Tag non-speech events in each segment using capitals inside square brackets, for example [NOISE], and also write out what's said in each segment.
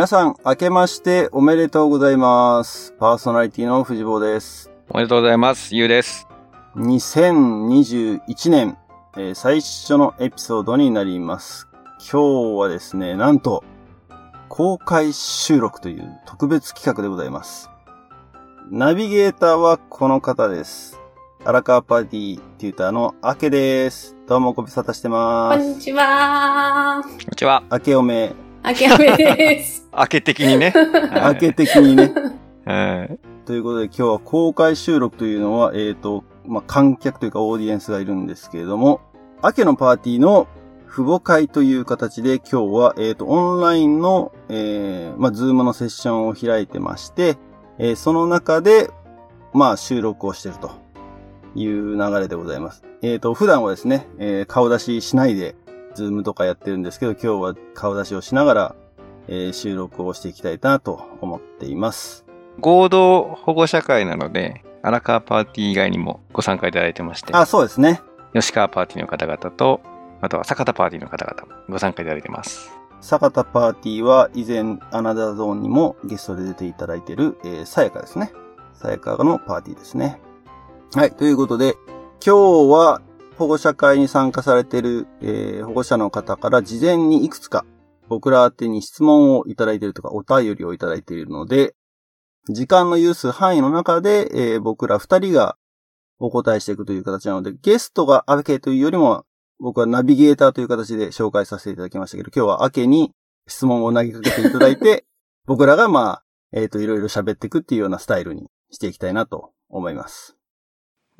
皆さん、明けましておめでとうございます。パーソナリティの藤坊です。おめでとうございます。ゆうです。2021年、えー最初のエピソードになります。今日はですね、なんと、公開収録という特別企画でございます。ナビゲーターはこの方です。荒川パーティーテューターの明けです。どうもご無沙汰してこます。んにちは。こんにちは。明けおめ、あきあめです。[LAUGHS] 明け的にね。[LAUGHS] 明け的にね。はい。ということで今日は公開収録というのは、えっ、と、まあ、観客というかオーディエンスがいるんですけれども、明けのパーティーの父母会という形で今日は、えっ、と、オンラインの、えー、まあ、ズームのセッションを開いてまして、えーその中で、まあ、収録をしているという流れでございます。えっ、と、普段はですね、えー顔出ししないで、ズームとかやってるんですけど、今日は顔出しをしながら、えー収録をしていきたいなと思っています。合同保護者会なので、荒川パーティー以外にもご参加いただいてまして、あ、そうですね。吉川パーティーの方々と、あとは坂田パーティーの方々もご参加いただいてます。坂田パーティーは以前アナザーゾーンにもゲストで出ていただいている、えー、さやかですね。さやかのパーティーですね。はい。ということで、今日は保護者会に参加されている、えー保護者の方から事前にいくつか僕ら宛てに質問をいただいているとかお便りをいただいているので、時間の有数範囲の中で、えー僕ら二人がお答えしていくという形なので、ゲストがアケというよりも、僕はナビゲーターという形で紹介させていただきましたけど、今日はアケに質問を投げかけていただいて、[LAUGHS] 僕らがまあ、えっ、と、いろいろ喋っていくっていうようなスタイルにしていきたいなと思います。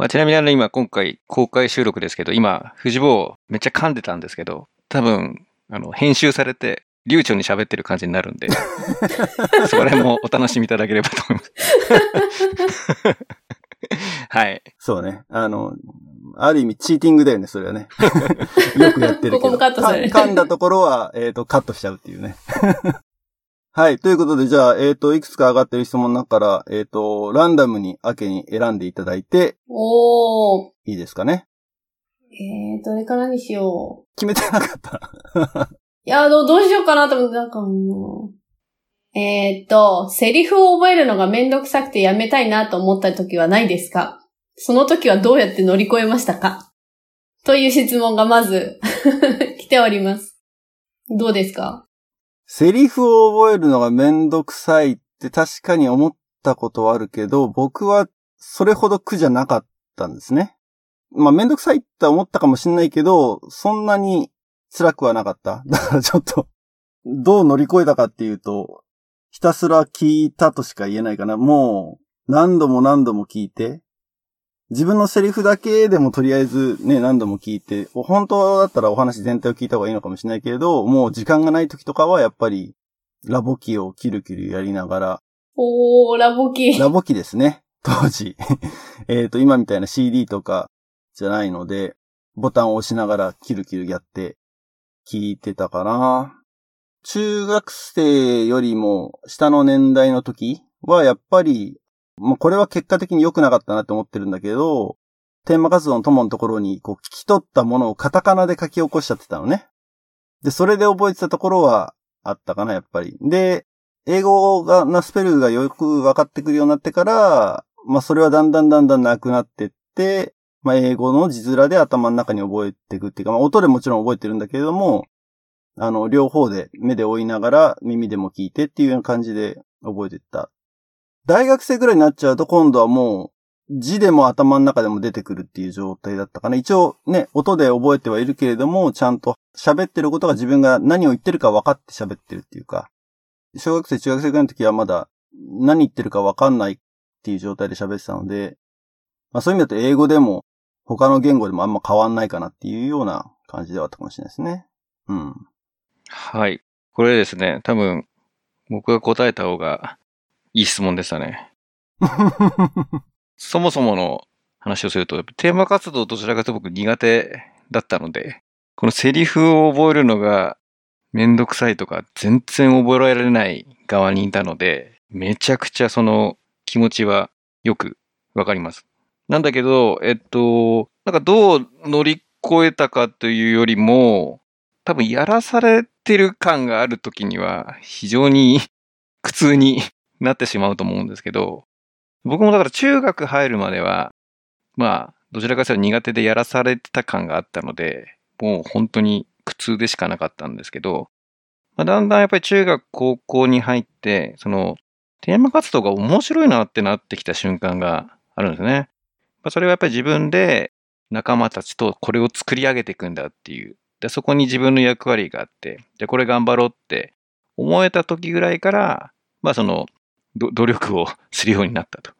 まあ、ちなみにあの今今回公開収録ですけど、今、藤坊めっちゃ噛んでたんですけど、多分、あの、編集されて、流暢に喋ってる感じになるんで、[LAUGHS] そこら辺もお楽しみいただければと思います。[LAUGHS] はい。そうね。あの、ある意味チーティングだよね、それはね。[LAUGHS] よくやってるけど。ここもカットされるか噛んだところは、えっ、と、カットしちゃうっていうね。はい。ということで、じゃあ、えっ、と、いくつか上がってる質問の中から、えっ、と、ランダムにアケに選んでいただいて、おー。いいですかね？えー、どれからにしよう。決めてなかった。[LAUGHS] いや、どうどうしようかなと思って、なんかもう。えーっと、セリフを覚えるのがめんどくさくてやめたいなと思った時はないですか？その時はどうやって乗り越えましたか？という質問がまず [LAUGHS] 来ております。どうですか？セリフを覚えるのがめんどくさいって確かに思ったことはあるけど、僕はそれほど苦じゃなかったんですね。まあめんどくさいって思ったかもしれないけど、そんなに辛くはなかった。[LAUGHS] だからちょっと、どう乗り越えたかっていうと、ひたすら聞いたとしか言えないかな。もう、何度も何度も聞いて、自分のセリフだけでもとりあえずね、何度も聞いて、本当だったらお話全体を聞いた方がいいのかもしれないけれど、もう時間がない時とかはやっぱり、ラボ機をキルキルやりながら、おー、ラボキ。ラボ機ですね、[LAUGHS] 当時。[LAUGHS] えっと、今みたいな CD とかじゃないので、ボタンを押しながらキルキルやって聞いてたかな。中学生よりも下の年代の時はやっぱり、もうこれは結果的に良くなかったなって思ってるんだけど、テーマ活動の友のところにこう聞き取ったものをカタカナで書き起こしちゃってたのね。で、それで覚えてたところはあったかな、やっぱり。で、英語が、なスペルがよく分かってくるようになってから、まあそれはだんだんだんだんなくなってって、まあ英語の字面で頭の中に覚えていくっていうか、まあ音でもちろん覚えてるんだけれども、あの、両方で目で追いながら耳でも聞いてっていうような感じで覚えていった。大学生ぐらいになっちゃうと今度はもう字でも頭の中でも出てくるっていう状態だったかな。一応ね、音で覚えてはいるけれども、ちゃんと喋ってることが自分が何を言ってるか分かって喋ってるっていうか、小学生、中学生ぐらいの時はまだ何言ってるか分かんないっていう状態で喋ってたので、まあそういう意味だと英語でも他の言語でもあんま変わんないかなっていうような感じではあったかもしれないですね。うん。はい。これですね、多分、僕が答えた方がいい質問でしたね。[LAUGHS] そもそもの話をすると、テーマ活動どちらかというと僕苦手だったので、このセリフを覚えるのがめんどくさいとか全然覚えられない側にいたので、めちゃくちゃその気持ちはよくわかります。なんだけど、えっと、なんかどう乗り越えたかというよりも、多分やらされてる感がある時には非常に [LAUGHS] 苦痛になってしまうと思うんですけど、僕もだから中学入るまでは、まあ、どちらかというと苦手でやらされてた感があったので、もう本当に苦痛でしかなかったんですけど、まあ、だんだんやっぱり中学、高校に入って、その、テーマ活動が面白いなってなってきた瞬間があるんですね。まあ、それはやっぱり自分で仲間たちとこれを作り上げていくんだっていう。で、そこに自分の役割があって、で、これ頑張ろうって思えた時ぐらいから、まあその、努力を [LAUGHS] するようになったと。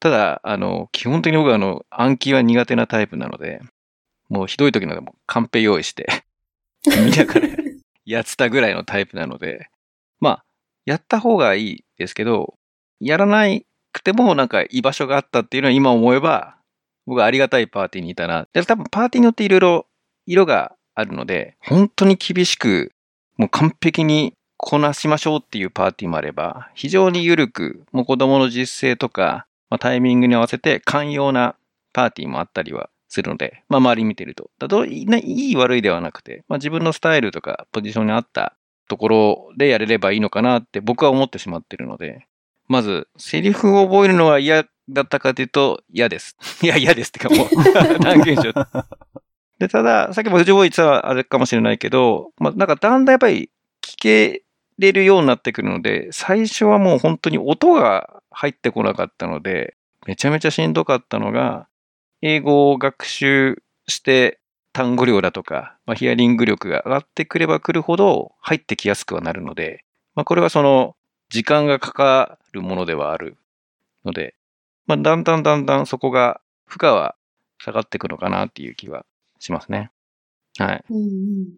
ただ、あの、基本的に僕はあの、暗記は苦手なタイプなので、もうひどい時のでもカンペ用意して [LAUGHS] 見ながら [LAUGHS] やってたぐらいのタイプなので、まあ、やった方がいいですけど、やらなくてもなんか居場所があったっていうのは今思えば、僕はありがたいパーティーにいたな。で、多分パーティーによっていろいろ色があるので、本当に厳しく、もう完璧にこなしましょうっていうパーティーもあれば、非常に緩く、もう子供の実践とか、まあ、タイミングに合わせて寛容なパーティーもあったりはするので、まあ周り見てると。だといい悪いではなくて、まあ自分のスタイルとかポジションに合ったところでやれればいいのかなって僕は思ってしまってるので、まず、セリフを覚えるのは嫌だったかというと、嫌です。[LAUGHS] いや、嫌ですってかもう [LAUGHS] 断言しちゃった。で、ただ、さっきも藤坊言ってたあれかもしれないけど、まあ、なんかだんだんやっぱり聞けれるようになってくるので、最初はもう本当に音が入ってこなかったので、めちゃめちゃしんどかったのが、英語を学習して単語量だとか、まあ、ヒアリング力が上がってくればくるほど入ってきやすくはなるので、まあ、これはその時間がかかるものではあるので、まあ、だんだんだんだんそこが負荷は下がっていくのかなっていう気はしますね。はい。うんうん、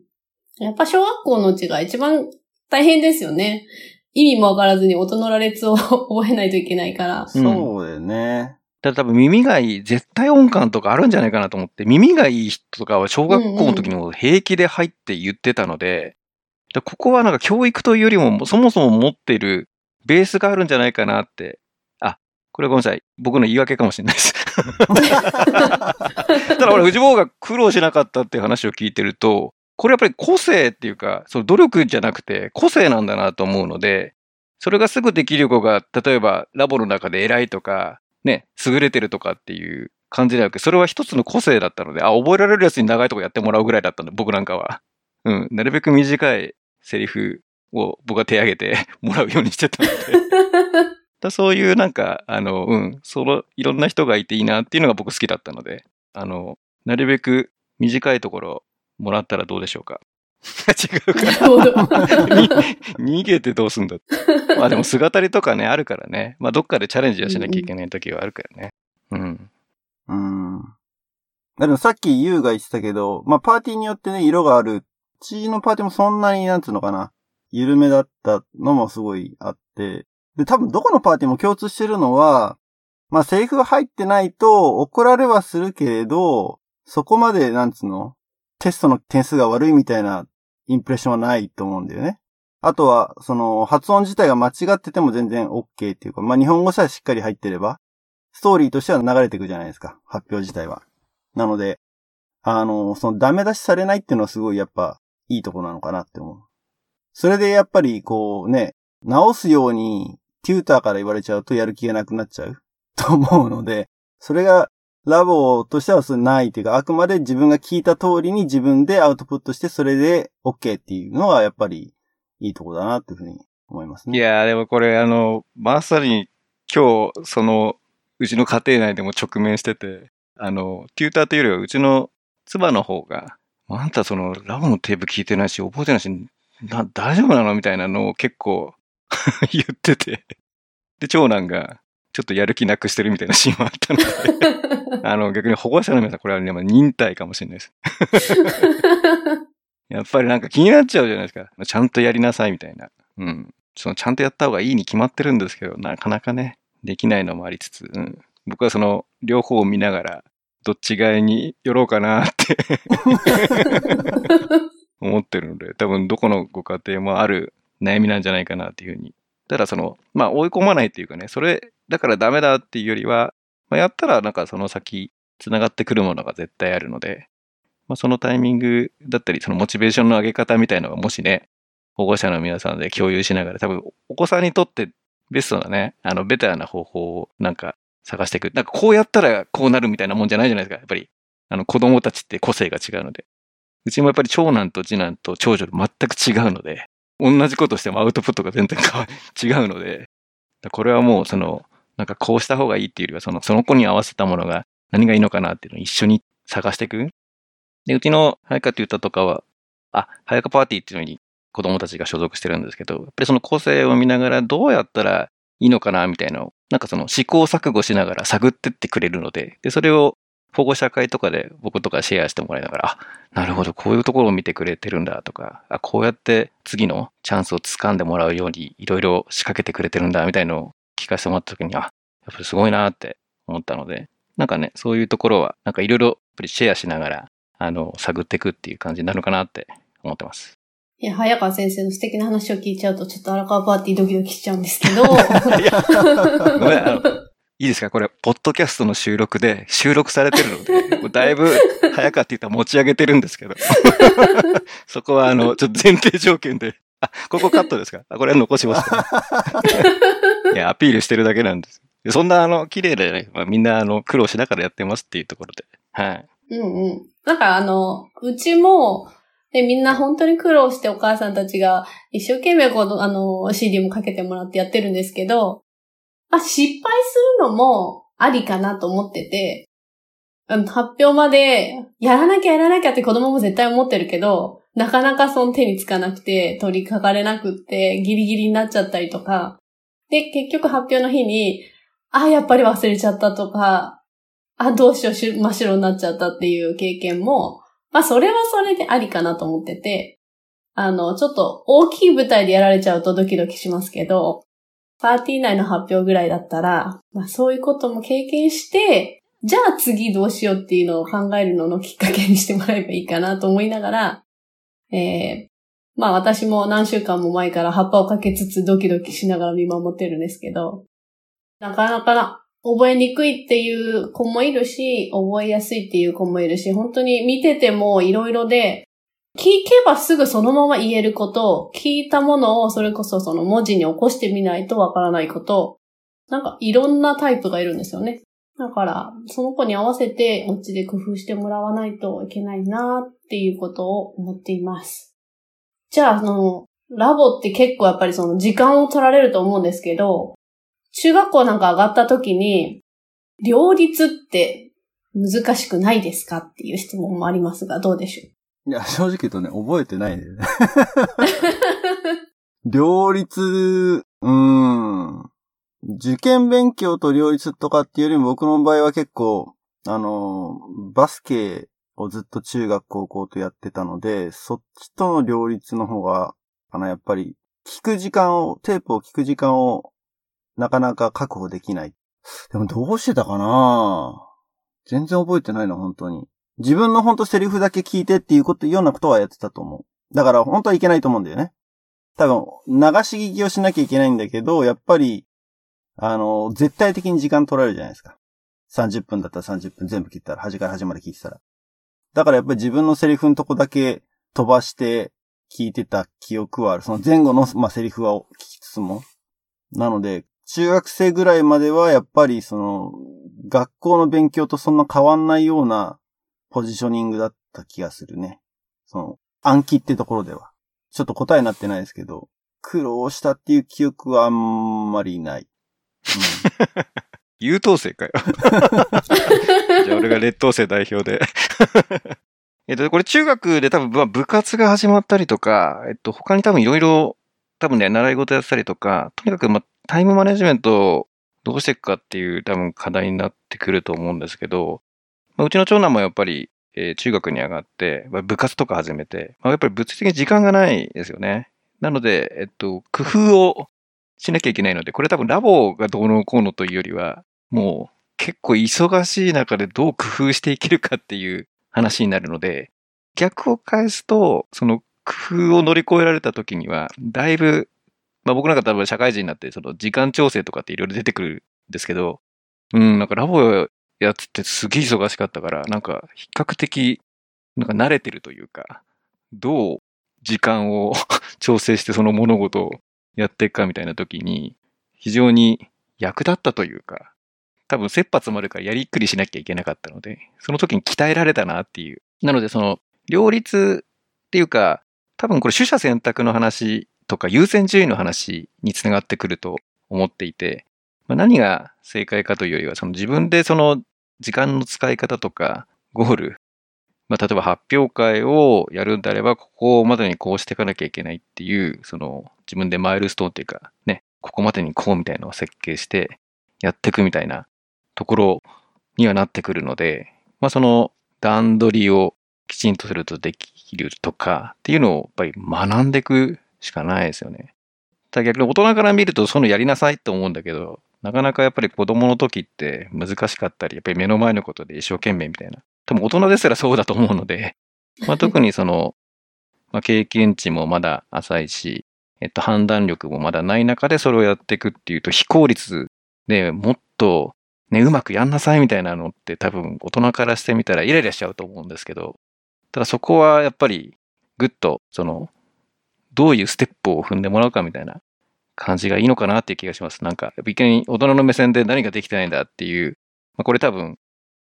やっぱ小学校のうちが一番大変ですよね。意味もわからずに音の羅列を [LAUGHS] 覚えないといけないから。そうだよね。だ多分耳がいい、絶対音感とかあるんじゃないかなと思って、耳がいい人とかは小学校の時にも平気で入って言ってたので、うんうん、ここはなんか教育というよりもそもそも持ってるベースがあるんじゃないかなって。あ、これごめんなさい。僕の言い訳かもしれないです。[LAUGHS] ただ俺、藤坊が苦労しなかったっていう話を聞いてると、これやっぱり個性っていうか、その努力じゃなくて個性なんだなと思うので、それがすぐできる子が、例えばラボの中で偉いとか、ね、優れてるとかっていう感じではなくそれは一つの個性だったので、あ、覚えられるやつに長いとこやってもらうぐらいだったので、僕なんかは。うん、なるべく短いセリフを僕は手挙げて [LAUGHS] もらうようにしてたので。[LAUGHS] だそういうなんか、あの、うん、その、いろんな人がいていいなっていうのが僕好きだったので、あの、なるべく短いところもらったらどうでしょうか？[LAUGHS] 違うか。[LAUGHS] 逃げてどうすんだ？まあでも姿りとかね、あるからね。まあどっかでチャレンジはしなきゃいけない時はあるからね。うん。うん。でもさっきユウが言ってたけど、まあパーティーによってね、色がある。うちのパーティーもそんなになんつうのかな。緩めだったのもすごいあって。で、多分どこのパーティーも共通してるのは、まあセリフが入ってないと怒られはするけれど、そこまで、なんつうの？テストの点数が悪いみたいなインプレッションはないと思うんだよね。あとは、その、発音自体が間違ってても全然 OK っていうか、まあ、日本語さえしっかり入ってれば、ストーリーとしては流れていくじゃないですか。発表自体は。なので、あの、そのダメ出しされないっていうのはすごいやっぱいいとこなのかなって思う。それでやっぱりこうね、直すようにテューターから言われちゃうとやる気がなくなっちゃうと思うので、それがラボとしてはそれないというか、あくまで自分が聞いた通りに自分でアウトプットしてそれで OK っていうのはやっぱりいいとこだなっていうふうに思いますね。いやーでもこれあの、まさに今日そのうちの家庭内でも直面してて、あの、テューターというよりはうちの妻の方が、あんたそのラボのテープ聞いてないし、覚えてないし、大丈夫なのみたいなのを結構 [LAUGHS] 言ってて。で、長男が、ちょっとやる気なくしてるみたいなシーンもあったので [LAUGHS] あの、逆に保護者の皆さん、これは、ね、忍耐かもしれないです。[LAUGHS] やっぱりなんか気になっちゃうじゃないですか。ちゃんとやりなさいみたいな。うん。そのちゃんとやった方がいいに決まってるんですけど、なかなかね、できないのもありつつ、うん、僕はその両方を見ながら、どっち側に寄ろうかなって [LAUGHS] 思ってるので、多分どこのご家庭もある悩みなんじゃないかなっていうふうに。ただその、まあ追い込まないっていうかね、それだからダメだっていうよりは、まあ、やったらなんかその先繋がってくるものが絶対あるので、まあ、そのタイミングだったり、そのモチベーションの上げ方みたいなのがもしね、保護者の皆さんで共有しながら、多分お子さんにとってベストなね、あの、ベターな方法をなんか探していく。なんかこうやったらこうなるみたいなもんじゃないじゃないですか。やっぱり、あの、子供たちって個性が違うので。うちもやっぱり長男と次男と長女と全く違うので、同じことしてもアウトプットが全然違うので、これはもうその、なんかこうした方がいいっていうよりは、その、その子に合わせたものが何がいいのかなっていうのを一緒に探していく。で、うちの早川って歌とかは、あ、早川パーティーっていうのに子供たちが所属してるんですけど、やっぱりその個性を見ながらどうやったらいいのかなみたいなのを、なんかその試行錯誤しながら探ってってくれるので、で、それを保護者会とかで僕とかシェアしてもらいながら、あ、なるほど、こういうところを見てくれてるんだとか、あ、こうやって次のチャンスを掴んでもらうようにいろいろ仕掛けてくれてるんだみたいのを聞かせてもらった時に、あ、やっぱりすごいなって思ったので、なんかね、そういうところは、なんかいろいろやっぱりシェアしながら、あの、探っていくっていう感じになるのかなって思ってます。いや、早川先生の素敵な話を聞いちゃうと、ちょっと荒川パーティードキドキしちゃうんですけど。[LAUGHS] ごめん、あの、いいですか？これ、ポッドキャストの収録で収録されてるので、[LAUGHS] だいぶ早川って言ったら持ち上げてるんですけど。[LAUGHS] そこは、あの、ちょっと前提条件で。あ、ここカットですか？あ、これは残しますか、[LAUGHS] いや、アピールしてるだけなんです。そんな、あの、綺麗でね、まあ、みんな、あの、苦労しながらやってますっていうところで。はい。うんうん。なんか、あの、うちも、で、みんな本当に苦労してお母さんたちが一生懸命この、あの、CD もかけてもらってやってるんですけど、まあ、失敗するのもありかなと思ってて、発表までやらなきゃやらなきゃって子供も絶対思ってるけど、なかなかその手につかなくて、取りかかれなくって、ギリギリになっちゃったりとか、で、結局発表の日に、あ、やっぱり忘れちゃったとか、あ、どうしよう真っ白になっちゃったっていう経験も、まあそれはそれでありかなと思ってて、あの、ちょっと大きい舞台でやられちゃうとドキドキしますけど、パーティー内の発表ぐらいだったら、まあそういうことも経験して、じゃあ次どうしようっていうのを考えるののきっかけにしてもらえばいいかなと思いながら、えー、まあ私も何週間も前から葉っぱをかけつつドキドキしながら見守ってるんですけど、なかなかな、覚えにくいっていう子もいるし、覚えやすいっていう子もいるし、本当に見ててもいろいろで、聞けばすぐそのまま言えること、聞いたものをそれこそその文字に起こしてみないとわからないこと、なんかいろんなタイプがいるんですよね。だから、その子に合わせて、お家で工夫してもらわないといけないなっていうことを思っています。じゃあ、あの、ラボって結構やっぱりその時間を取られると思うんですけど、中学校なんか上がった時に、両立って難しくないですかっていう質問もありますが、どうでしょう？いや、正直言うとね、覚えてないね。[LAUGHS] 両立、うーん。受験勉強と両立とかっていうよりも僕の場合は結構、あの、バスケをずっと中学高校とやってたので、そっちとの両立の方が、かな、やっぱり、聞く時間を、テープを聞く時間をなかなか確保できない。でもどうしてたかな？全然覚えてないな、本当に。自分の本当セリフだけ聞いてっていうこと、ようなことはやってたと思う。だから本当はいけないと思うんだよね。多分、流し聞きをしなきゃいけないんだけど、やっぱり、あの、絶対的に時間取られるじゃないですか。30分だったら30分全部切ったら、端から端まで聞いてたら。だからやっぱり自分のセリフのとこだけ飛ばして聞いてた記憶はある。その前後の、まあ、セリフは聞きつつも。なので、中学生ぐらいまではやっぱりその、学校の勉強とそんな変わんないようなポジショニングだった気がするね。その、暗記ってところでは。ちょっと答えになってないですけど、苦労したっていう記憶はあんまりない。うん、[LAUGHS] 優等生かよ。[LAUGHS] じゃあ俺が劣等生代表で。[LAUGHS] えっと、これ中学で多分部活が始まったりとか、えっと、他に多分いろいろ、多分ね、習い事やったりとか、とにかく、ま、タイムマネジメントをどうしていくかっていう多分課題になってくると思うんですけど、まあ、うちの長男もやっぱり、えー、中学に上がって、まあ、部活とか始めて、まあ、やっぱり物理的に時間がないですよね。なので、えっと、工夫をしなきゃいけないので、これ多分ラボがどうのこうのというよりは、もう結構忙しい中でどう工夫していけるかっていう話になるので、逆を返すと、その工夫を乗り越えられた時には、だいぶまあ僕なんか多分社会人になって、その時間調整とかっていろいろ出てくるんですけど、うん、なんかラボやつってすげえ忙しかったから、なんか比較的なんか慣れてるというか、どう時間を [LAUGHS] 調整してその物事をやっていくかみたいな時に、非常に役立ったというか、多分切羽詰まるからやりっくりしなきゃいけなかったので、その時に鍛えられたなっていう。なのでその、両立っていうか、多分これ取捨選択の話とか優先順位の話につながってくると思っていて、まあ、何が正解かというよりは、その自分でその時間の使い方とかゴール、まあ、例えば発表会をやるんであれば、ここまでにこうしていかなきゃいけないっていう、その自分でマイルストーンっていうか、ね、ここまでにこうみたいなのを設計してやっていくみたいなところにはなってくるので、まあその段取りをきちんとするとできるとかっていうのをやっぱり学んでいくしかないですよね。だ逆に大人から見るとそのやりなさいって思うんだけど、なかなかやっぱり子供の時って難しかったり、やっぱり目の前のことで一生懸命みたいな。多分大人ですらそうだと思うので、[LAUGHS] まあ、特にその、まあ、経験値もまだ浅いし、えっと、判断力もまだない中でそれをやっていくっていうと、非効率でもっとね、うまくやんなさいみたいなのって多分大人からしてみたらイライラしちゃうと思うんですけど、ただそこはやっぱりぐっとその、どういうステップを踏んでもらうかみたいな感じがいいのかなっていう気がします。なんか、いきなり大人の目線で何ができてないんだっていう、まあ、これ多分、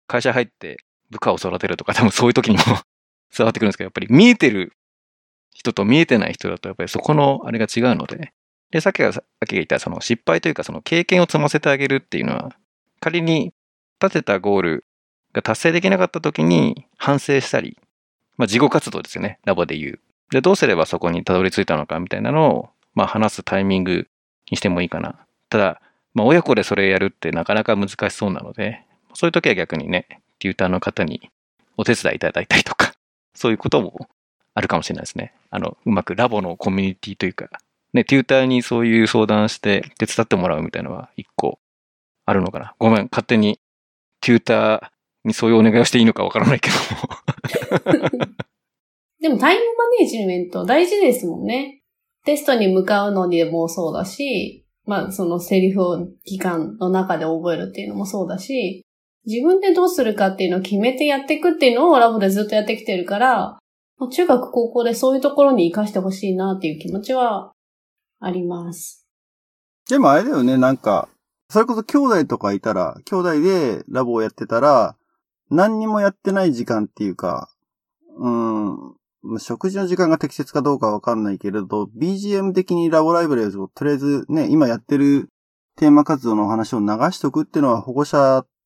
会社入って部下を育てるとか多分そういう時にも [LAUGHS] 伝わってくるんですけど、やっぱり見えてる人と見えてない人だとやっぱりそこのあれが違うので、で、さっきが、さっきが言ったその失敗というかその経験を積ませてあげるっていうのは、仮に立てたゴールが達成できなかった時に反省したり、まあ、事後活動ですよね、ラボで言う。で、どうすればそこにたどり着いたのかみたいなのをまあ話すタイミングにしてもいいかな。ただ、まあ親子でそれやるってなかなか難しそうなので、そういう時は逆にね、テューターの方にお手伝いいただいたりとか、[LAUGHS] そういうこともあるかもしれないですね。あの、うまくラボのコミュニティというか、ね、テューターにそういう相談して手伝ってもらうみたいなのは一個あるのかな。ごめん、勝手にテューターにそういうお願いをしていいのかわからないけども [LAUGHS] でもタイムマネージメント大事ですもんね。テストに向かうのにもそうだし、まあそのセリフを期間の中で覚えるっていうのもそうだし、自分でどうするかっていうのを決めてやっていくっていうのをラボでずっとやってきてるから、中学高校でそういうところに活かしてほしいなっていう気持ちはあります。でもあれだよね、なんか、それこそ兄弟とかいたら、兄弟でラボをやってたら、何にもやってない時間っていうか、うん、食事の時間が適切かどうかわかんないけれど、BGM 的にラボライブラリをとりあえずね、今やってるテーマ活動のお話を流しとくっていうのは保護者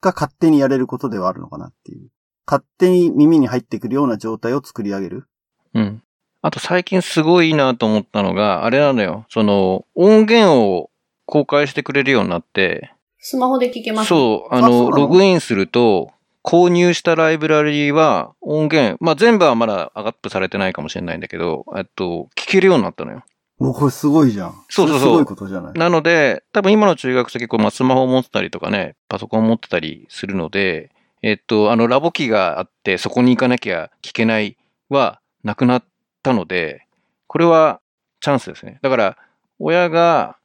が勝手にやれることではあるのかなっていう。勝手に耳に入ってくるような状態を作り上げる。うん。あと最近すごいいいなと思ったのが、あれなのよ。その、音源を公開してくれるようになって。スマホで聞けますそう。あの、ログインすると、購入したライブラリーは音源、まあ、全部はまだアップされてないかもしれないんだけど、えっと、聞けるようになったのよ。もうこれすごいじゃん。そうそうそう。すごいことじゃない？なので、多分今の中学生結構、まあ、スマホを持ってたりとかね、パソコンを持ってたりするので、えっと、あの、ラボ機があって、そこに行かなきゃ聞けないはなくなったので、これはチャンスですね。だから、親が、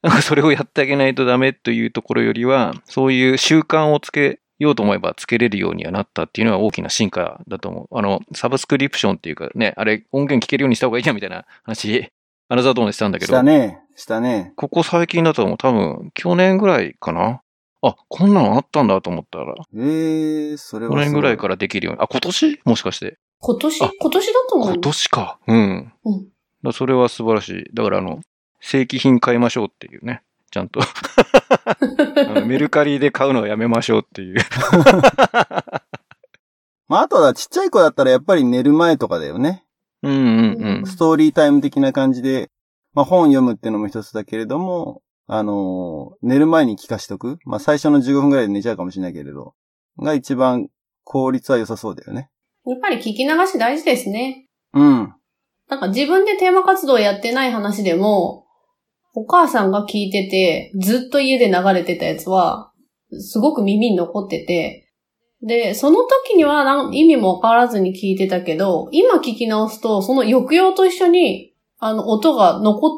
なんかそれをやってあげないとダメというところよりは、そういう習慣をつけようと思えばつけれるようにはなったっていうのは大きな進化だと思う。あの、サブスクリプションっていうかね、あれ音源聞けるようにした方がいいじゃんみたいな話、[LAUGHS] アナザードーンでしたんだけど。したね。したね。ここ最近だともう多分、去年ぐらいかなあ、こんなのあったんだと思ったら。ええー、それは。去年ぐらいからできるように。あ、今年？もしかして。今年？今年だと思う。今年か。うん。うん。だそれは素晴らしい。だからあの、正規品買いましょうっていうね。ちゃんと [LAUGHS] メルカリで買うのはやめましょうっていう [LAUGHS] まあ、あとはちっちゃい子だったらやっぱり寝る前とかだよね。うんうんうん。ストーリータイム的な感じで、まあ本読むっていうのも一つだけれども、あのー、寝る前に聞かしとく。まあ最初の15分くらいで寝ちゃうかもしれないけれど、が一番効率は良さそうだよね。やっぱり聞き流し大事ですね。うん。なんか自分でテーマ活動やってない話でも、お母さんが聞いてて、ずっと家で流れてたやつは、すごく耳に残ってて、で、その時には意味もわからずに聞いてたけど、今聞き直すと、その抑揚と一緒に、あの、音が残っ、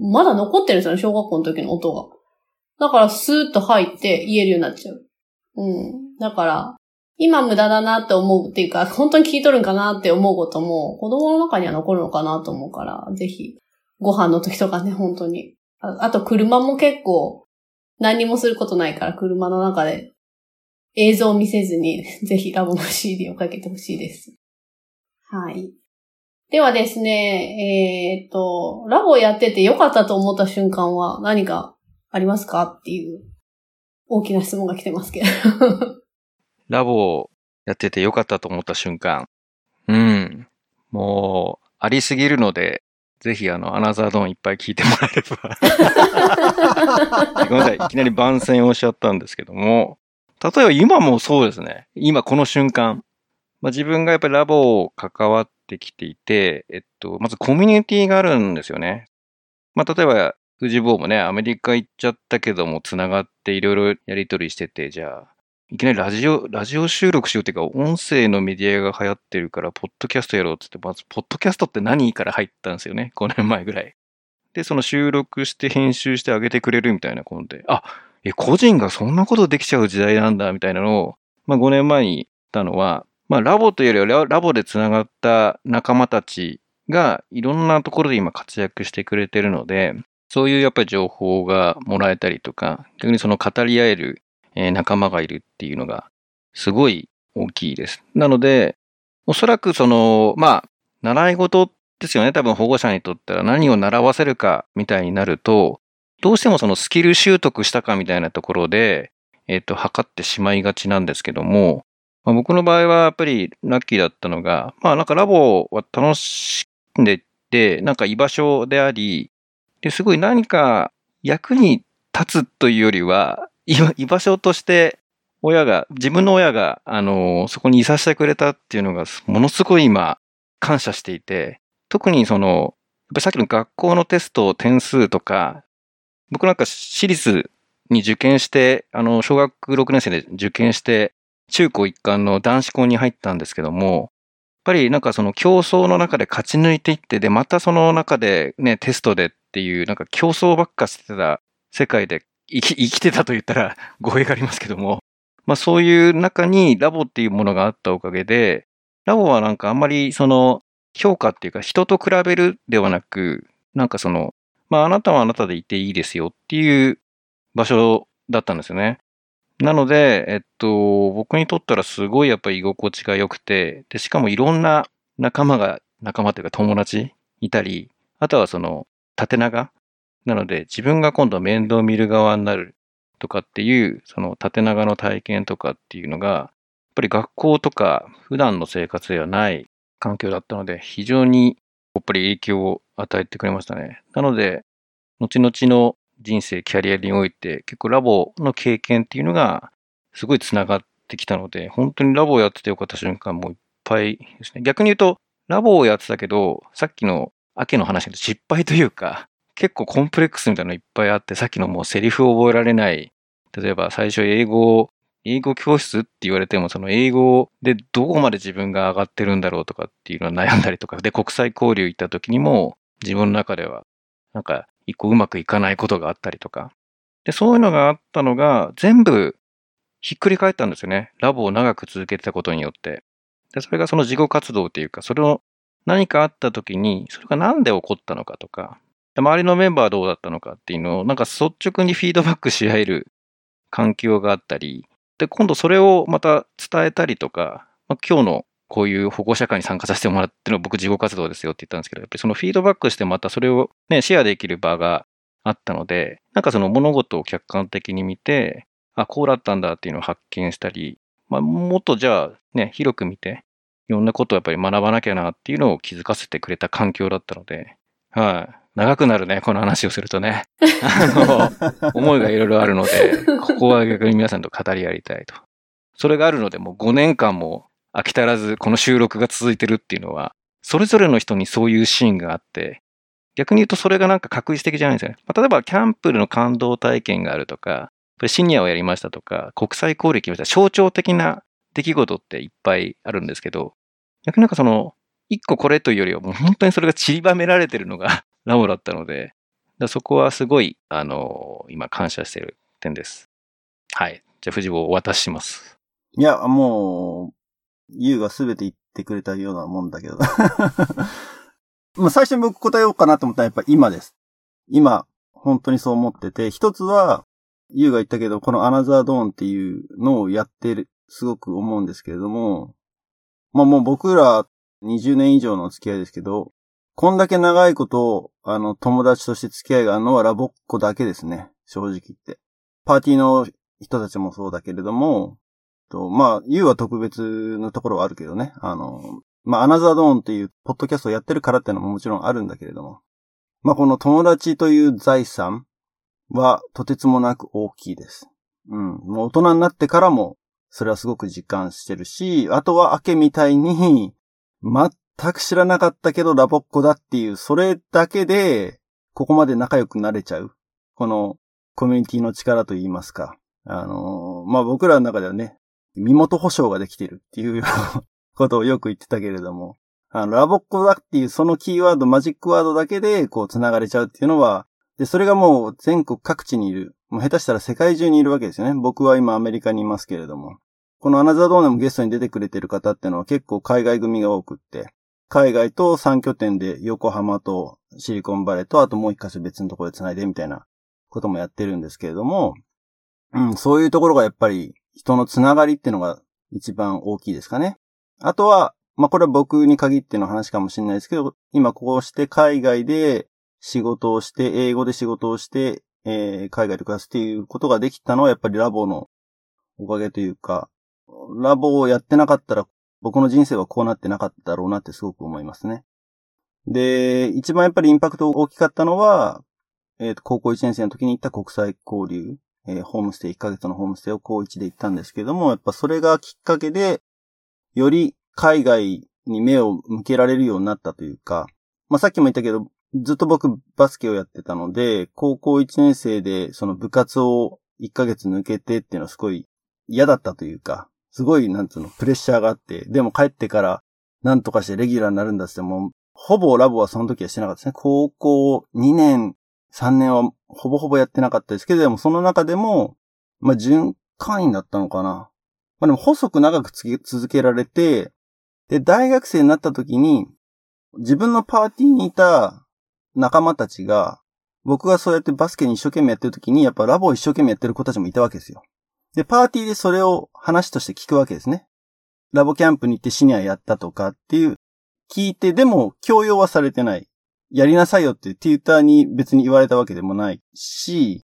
まだ残ってるんですよね、小学校の時の音が。だから、スーッと入って言えるようになっちゃう。うん。だから、今無駄だなって思うっていうか、本当に聞いとるんかなって思うことも、子供の中には残るのかなと思うから、ぜひ、ご飯の時とかね、本当に。ああと、車も結構、何にもすることないから、車の中で映像を見せずに、[LAUGHS] ぜひラボの CD をかけてほしいです。はい。ではですね、えっ、ー、と、ラボをやってて良かったと思った瞬間は何かありますかっていう大きな質問が来てますけど。[LAUGHS] ラボをやってて良かったと思った瞬間。うん。もう、ありすぎるので、ぜひあの、アナザードーンいっぱい聞いてもらえれば。[LAUGHS] ごめんなさい。いきなり番宣をしちゃったんですけども、例えば今もそうですね。今この瞬間。まあ、自分がやっぱりラボを関わってきていて、えっと、まずコミュニティがあるんですよね。まあ、例えば、富士坊もね、アメリカ行っちゃったけども、つながっていろいろやりとりしてて、じゃあ、いきなりラジオ、ラジオ収録しようっていうか、音声のメディアが流行ってるから、ポッドキャストやろうってって、まず、ポッドキャストって何から入ったんですよね？5年前ぐらい。で、その収録して編集してあげてくれるみたいなことで、あ、え、個人がそんなことできちゃう時代なんだ、みたいなのを、まあ5年前に言ったのは、まあラボというよりはラボで繋がった仲間たちがいろんなところで今活躍してくれてるので、そういうやっぱり情報がもらえたりとか、逆にその語り合える仲間がいるっていうのがすごい大きいです。なので、おそらくその、まあ、習い事ですよね。多分保護者にとっては何を習わせるかみたいになると、どうしてもそのスキル習得したかみたいなところで、えっ、ー、と、測ってしまいがちなんですけども、まあ、僕の場合はやっぱりラッキーだったのが、まあなんかラボは楽しんでて、なんか居場所であり、ですごい何か役に立つというよりは、居場所として親が、自分の親が、あの、そこにいさせてくれたっていうのが、ものすごい今、感謝していて、特にその、やっぱさっきの学校のテスト、点数とか、僕なんか私立に受験して、あの、小学6年生で受験して、中高一貫の男子校に入ったんですけども、やっぱりなんかその競争の中で勝ち抜いていって、で、またその中でね、テストでっていう、なんか競争ばっかしてた世界で生き生きてたと言ったら [LAUGHS] 語弊がありますけども、まあそういう中にラボっていうものがあったおかげで、ラボはなんかあんまりその評価っていうか人と比べるではなく、なんかそのまあ、あなたはあなたでいていいですよっていう場所だったんですよね。なので、えっと、僕にとったらすごいやっぱり居心地が良くて、で、しかもいろんな仲間が、仲間というか友達いたり、あとはその、縦長なので、自分が今度面倒見る側になるとかっていう、その縦長の体験とかっていうのが、やっぱり学校とか普段の生活ではない環境だったので、非常にやっぱり影響を与えてくれましたね。なので、後々の人生、キャリアにおいて、結構ラボの経験っていうのが、すごい繋がってきたので、本当にラボをやっててよかった瞬間もいっぱいですね。逆に言うと、ラボをやってたけど、さっきの秋の話で失敗というか、結構コンプレックスみたいなのいっぱいあって、さっきのもうセリフを覚えられない、例えば最初英語英語教室って言われても、その英語でどこまで自分が上がってるんだろうとかっていうのは悩んだりとか、で、国際交流行った時にも、自分の中では、なんか、一個うまくいかないことがあったりとか。で、そういうのがあったのが、全部、ひっくり返ったんですよね。ラボを長く続けてたことによって。で、それがその事後活動っていうか、それを何かあった時に、それが何で起こったのかとか、周りのメンバーはどうだったのかっていうのを、なんか率直にフィードバックし合える環境があったり、で、今度それをまた伝えたりとか、まあ、今日のこういう保護者会に参加させてもらってのは僕事後活動ですよって言ったんですけど、やっぱりそのフィードバックしてまたそれをね、シェアできる場があったので、なんかその物事を客観的に見て、あ、こうだったんだっていうのを発見したり、まあ、もっとじゃあね、広く見て、いろんなことをやっぱり学ばなきゃなっていうのを気づかせてくれた環境だったので、はい、長くなるね、この話をするとね。あの、思いがいろいろあるので、ここは逆に皆さんと語り合いたいと。それがあるので、もう5年間も飽き足らず、この収録が続いてるっていうのは、それぞれの人にそういうシーンがあって、逆に言うとそれがなんか確実的じゃないんですよね。まあ、例えば、キャンプルの感動体験があるとか、シニアをやりましたとか、国際交流来ました。象徴的な出来事っていっぱいあるんですけど、逆になんかその、一個これというよりはもう本当にそれが散りばめられてるのがラボだったので、そこはすごい、あの、今感謝している点です。はい。じゃあ、藤坊お渡しします。いや、もう、ゆうがすべて言ってくれたようなもんだけど。[LAUGHS] まあ最初に僕答えようかなと思ったらやっぱ今です。今、本当にそう思ってて、一つは、ゆうが言ったけど、このアナザードーンっていうのをやってる、すごく思うんですけれども、まあもう僕ら20年以上の付き合いですけど、こんだけ長いことあの、友達として付き合いがあるのはラボっ子だけですね。正直言って。パーティーの人たちもそうだけれども、とまあ、ゆうは特別なところはあるけどね。あの、まあ、アナザードーンっていうポッドキャストをやってるからっていうのももちろんあるんだけれども。まあ、この友達という財産はとてつもなく大きいです。うん。もう大人になってからも、それはすごく実感してるし、あとは明けみたいに、全く知らなかったけどラボっ子だっていう、それだけで、ここまで仲良くなれちゃう。このコミュニティの力と言いますか。あのー、まあ、僕らの中ではね、身元保証ができてるっていう [LAUGHS] ことをよく言ってたけれども、あの、ラボっ子だっていうそのキーワード、マジックワードだけで、こう、繋がれちゃうっていうのは、で、それがもう全国各地にいる。もう下手したら世界中にいるわけですよね。僕は今アメリカにいますけれども。このアナザードーネもゲストに出てくれてる方ってのは結構海外組が多くって、海外と3拠点で横浜とシリコンバレーとあともう一箇所別のところで繋いでみたいなこともやってるんですけれども、うん、そういうところがやっぱり人のつながりっていうのが一番大きいですかね。あとは、まあ、これは僕に限っての話かもしれないですけど、今こうして海外で仕事をして、英語で仕事をして、えー、海外で暮らすっていうことができたのはやっぱりラボのおかげというか、ラボをやってなかったら僕の人生はこうなってなかっただろうなってすごく思いますね。で、一番やっぱりインパクト大きかったのは、えっ、ー、と、高校1年生の時に行った国際交流。えー、ホームステイ、1ヶ月のホームステイを高1で行ったんですけども、やっぱそれがきっかけで、より海外に目を向けられるようになったというか、まあ、さっきも言ったけど、ずっと僕バスケをやってたので、高校1年生でその部活を1ヶ月抜けてっていうのはすごい嫌だったというか、すごい、なんつうの、プレッシャーがあって、でも帰ってからなんとかしてレギュラーになるんだってもう、ほぼラボはその時はしてなかったですね。高校2年、3年はほぼほぼやってなかったですけど、でもその中でも、まあ、準会員だったのかな。まあでも細く長く続けられて、で、大学生になった時に、自分のパーティーにいた仲間たちが、僕がそうやってバスケに一生懸命やってる時に、やっぱラボを一生懸命やってる子たちもいたわけですよ。で、パーティーでそれを話として聞くわけですね。ラボキャンプに行ってシニアやったとかっていう聞いて、でも強要はされてない。やりなさいよってティーターに別に言われたわけでもないし、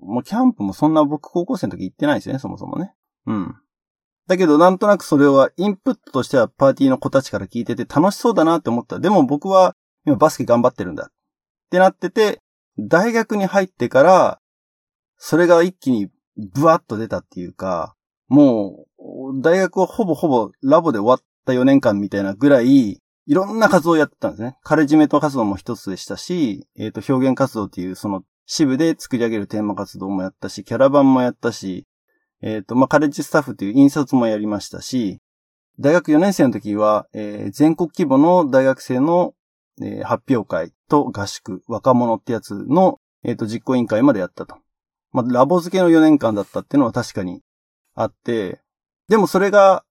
もうキャンプもそんな僕高校生の時行ってないですよね、そもそもね。うん。だけどなんとなくそれはインプットとしてはパーティーの子たちから聞いてて楽しそうだなって思った。でも僕は今バスケ頑張ってるんだ。ってなってて、大学に入ってから、それが一気にブワッと出たっていうか、もう、大学はほぼほぼラボで終わった4年間みたいなぐらい、いろんな活動をやってたんですね。カレッジメント活動も一つでしたし、えっ、ー、と、表現活動っていうその支部で作り上げるテーマ活動もやったし、キャラバンもやったし、えっ、ー、と、まあ、カレッジスタッフっていう印刷もやりましたし、大学4年生の時は、えー、全国規模の大学生の、えー、発表会と合宿、若者ってやつの、えっ、と、実行委員会までやったと。まあ、ラボ付けの4年間だったっていうのは確かにあって、でもそれが、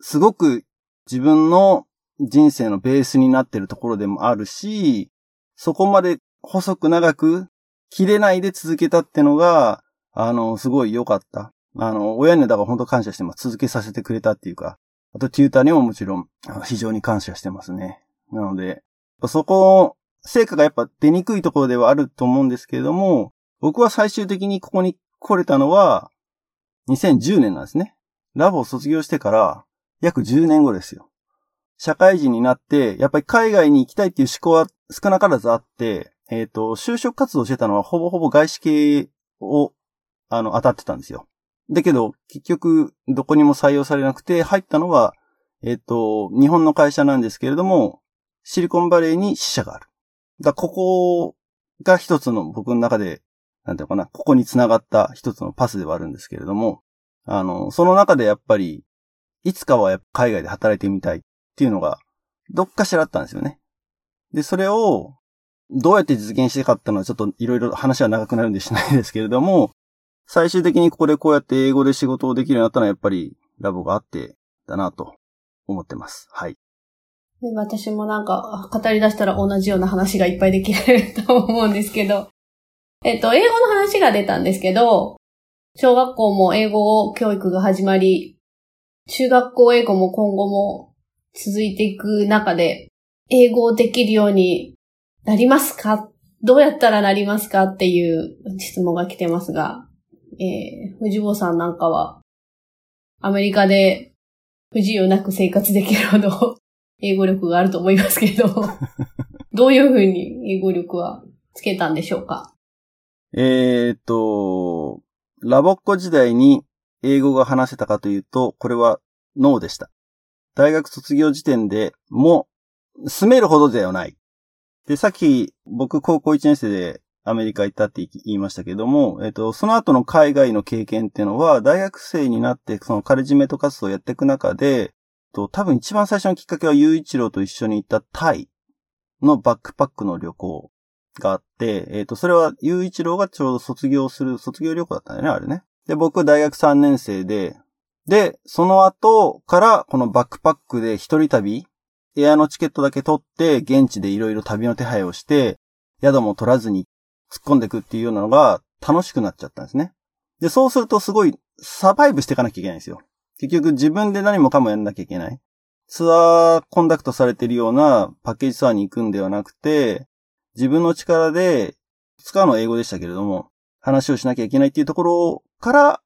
すごく自分の人生のベースになってるところでもあるし、そこまで細く長く切れないで続けたってのが、あの、すごい良かった。あの、親にだから本当感謝してます。続けさせてくれたっていうか、あとテューターにももちろん非常に感謝してますね。なので、そこ、成果がやっぱ出にくいところではあると思うんですけれども、僕は最終的にここに来れたのは、2010年なんですね。ラボを卒業してから約10年後ですよ。社会人になって、やっぱり海外に行きたいっていう思考は少なからずあって、えっ、ー、と、就職活動してたのはほぼほぼ外資系を、あの、当たってたんですよ。だけど、結局、どこにも採用されなくて、入ったのは、えっ、ー、と、日本の会社なんですけれども、シリコンバレーに支社がある。だここが一つの僕の中で、なんていうかな、ここに繋がった一つのパスではあるんですけれども、あの、その中でやっぱり、いつかは海外で働いてみたいっていうのが、どっかしらあったんですよね。で、それを、どうやって実現してかったのはちょっといろいろ話は長くなるんでしないですけれども、最終的にここでこうやって英語で仕事をできるようになったのはやっぱりラボがあってだなと思ってます。はい。私もなんか、語り出したら同じような話がいっぱいできると思うんですけど。えっと、英語の話が出たんですけど、小学校も英語教育が始まり、中学校英語も今後も続いていく中で、英語をできるようになりますか？どうやったらなりますかっていう質問が来てますが、えー、藤坊さんなんかは、アメリカで不自由なく生活できるほど [LAUGHS] 英語力があると思いますけど、[LAUGHS] どういうふうに英語力はつけたんでしょうか？えーっと、ラボっ子時代に英語が話せたかというと、これはノーでした。大学卒業時点でもう住めるほどではない。で、さっき僕高校1年生でアメリカ行ったって言いましたけども、えっと、その後の海外の経験っていうのは、大学生になってそのカレッジメイト活動をやっていく中で、と多分一番最初のきっかけは、雄一郎と一緒に行ったタイのバックパックの旅行があって、えっ、と、それは雄一郎がちょうど卒業する、卒業旅行だったんだよね、あれね。で、僕大学3年生で、で、その後からこのバックパックで一人旅、エアのチケットだけ取って、現地でいろいろ旅の手配をして、宿も取らずに突っ込んでいくっていうようなのが楽しくなっちゃったんですね。で、そうするとすごいサバイブしていかなきゃいけないんですよ。結局自分で何もかもやんなきゃいけない。ツアーコンダクトされてるようなパッケージツアーに行くんではなくて、自分の力で、使うのは英語でしたけれども、話をしなきゃいけないっていうところから、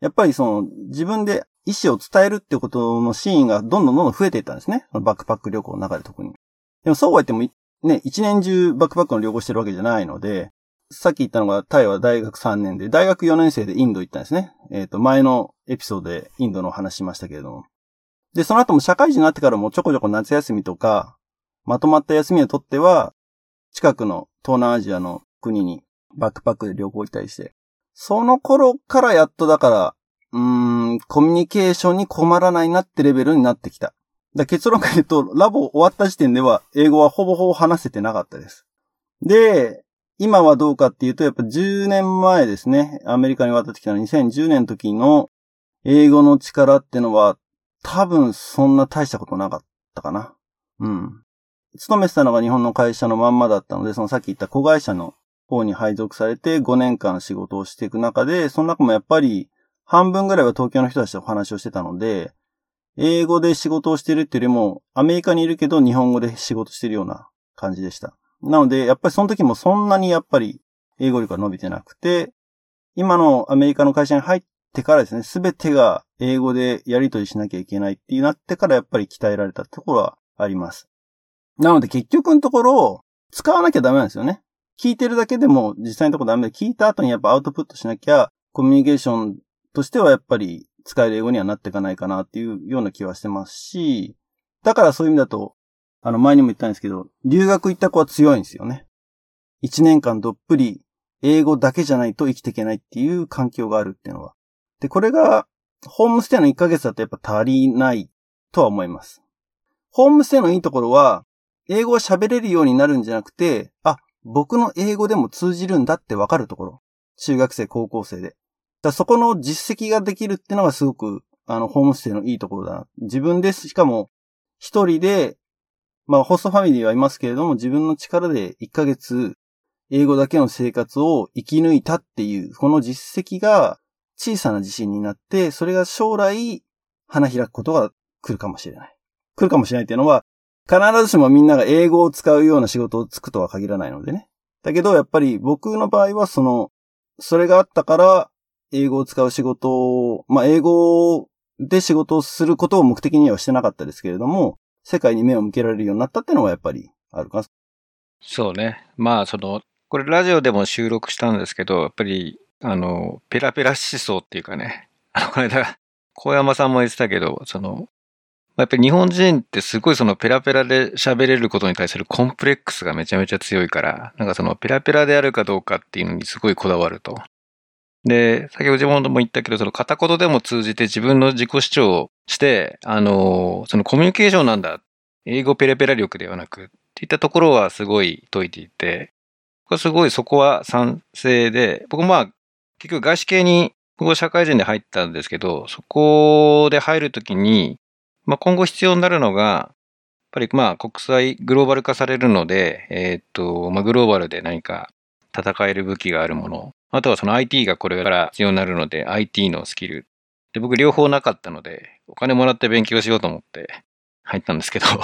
やっぱりその自分で意思を伝えるってことのシーンがどんどんどんどん増えていったんですね。バックパック旅行の中で特に。でもそうは言っても、ね、一年中バックパックの旅行してるわけじゃないので、さっき言ったのが、タイは大学3年で、大学4年生でインド行ったんですね。えっ、と、前のエピソードでインドの話しましたけれども。で、その後も社会人になってからもちょこちょこ夏休みとか、まとまった休みを取っては、近くの東南アジアの国にバックパックで旅行行ったりして。その頃からやっとだから、うーん、コミュニケーションに困らないなってレベルになってきた。だ結論から言うと、ラボ終わった時点では、英語はほぼほぼ話せてなかったです。で、今はどうかっていうと、やっぱ10年前ですね、アメリカに渡ってきたの2010年の時の英語の力ってのは、多分そんな大したことなかったかな。うん。勤めてたのが日本の会社のまんまだったので、そのさっき言った子会社の方に配属されて5年間仕事をしていく中で、その中もやっぱり半分ぐらいは東京の人たちとお話をしてたので、英語で仕事をしてるっていうよりも、アメリカにいるけど日本語で仕事してるような感じでした。なので、やっぱりその時もそんなにやっぱり英語力が伸びてなくて、今のアメリカの会社に入ってからですね、すべてが英語でやり取りしなきゃいけないってなってからやっぱり鍛えられたところはあります。なので結局のところ、使わなきゃダメなんですよね。聞いてるだけでも実際のところダメで、聞いた後にやっぱアウトプットしなきゃ、コミュニケーションとしてはやっぱり使える英語にはなっていかないかなっていうような気はしてますし、だからそういう意味だと、あの前にも言ったんですけど、留学行った子は強いんですよね。一年間どっぷり英語だけじゃないと生きていけないっていう環境があるっていうのは。で、これが、ホームステイの1ヶ月だとやっぱ足りないとは思います。ホームステイのいいところは、英語が喋れるようになるんじゃなくて、あ、僕の英語でも通じるんだってわかるところ。中学生、高校生で。だそこの実績ができるってのがすごく、あの、ホームステイのいいところだな。自分です。しかも、一人で、まあ、ホストファミリーはいますけれども、自分の力で1ヶ月、英語だけの生活を生き抜いたっていう、この実績が小さな自信になって、それが将来、花開くことが来るかもしれない。来るかもしれないっていうのは、必ずしもみんなが英語を使うような仕事をつくとは限らないのでね。だけど、やっぱり僕の場合は、その、それがあったから、英語を使う仕事を、まあ、英語で仕事をすることを目的にはしてなかったですけれども、世界に目を向けられるようになったっていうのはやっぱりあるかな。そうね。まあ、その、これラジオでも収録したんですけど、やっぱり、あの、ペラペラ思想っていうかね、あの、この間、小山さんも言ってたけど、その、やっぱり日本人ってすごいそのペラペラで喋れることに対するコンプレックスがめちゃめちゃ強いから、なんかそのペラペラであるかどうかっていうのにすごいこだわると。で、先ほど自分も言ったけど、その片言でも通じて自分の自己主張をして、あの、そのコミュニケーションなんだ。英語ペラペラ力ではなく、っていったところはすごい解いていて、僕すごいそこは賛成で、僕まあ、結局外資系に僕は社会人で入ったんですけど、そこで入るときに、まあ、今後必要になるのが、やっぱりまあ国際グローバル化されるので、えー、っと、まあ、グローバルで何か戦える武器があるもの。あとはその IT がこれから必要になるので、IT のスキル。で、僕両方なかったので、お金もらって勉強しようと思って入ったんですけど、やっ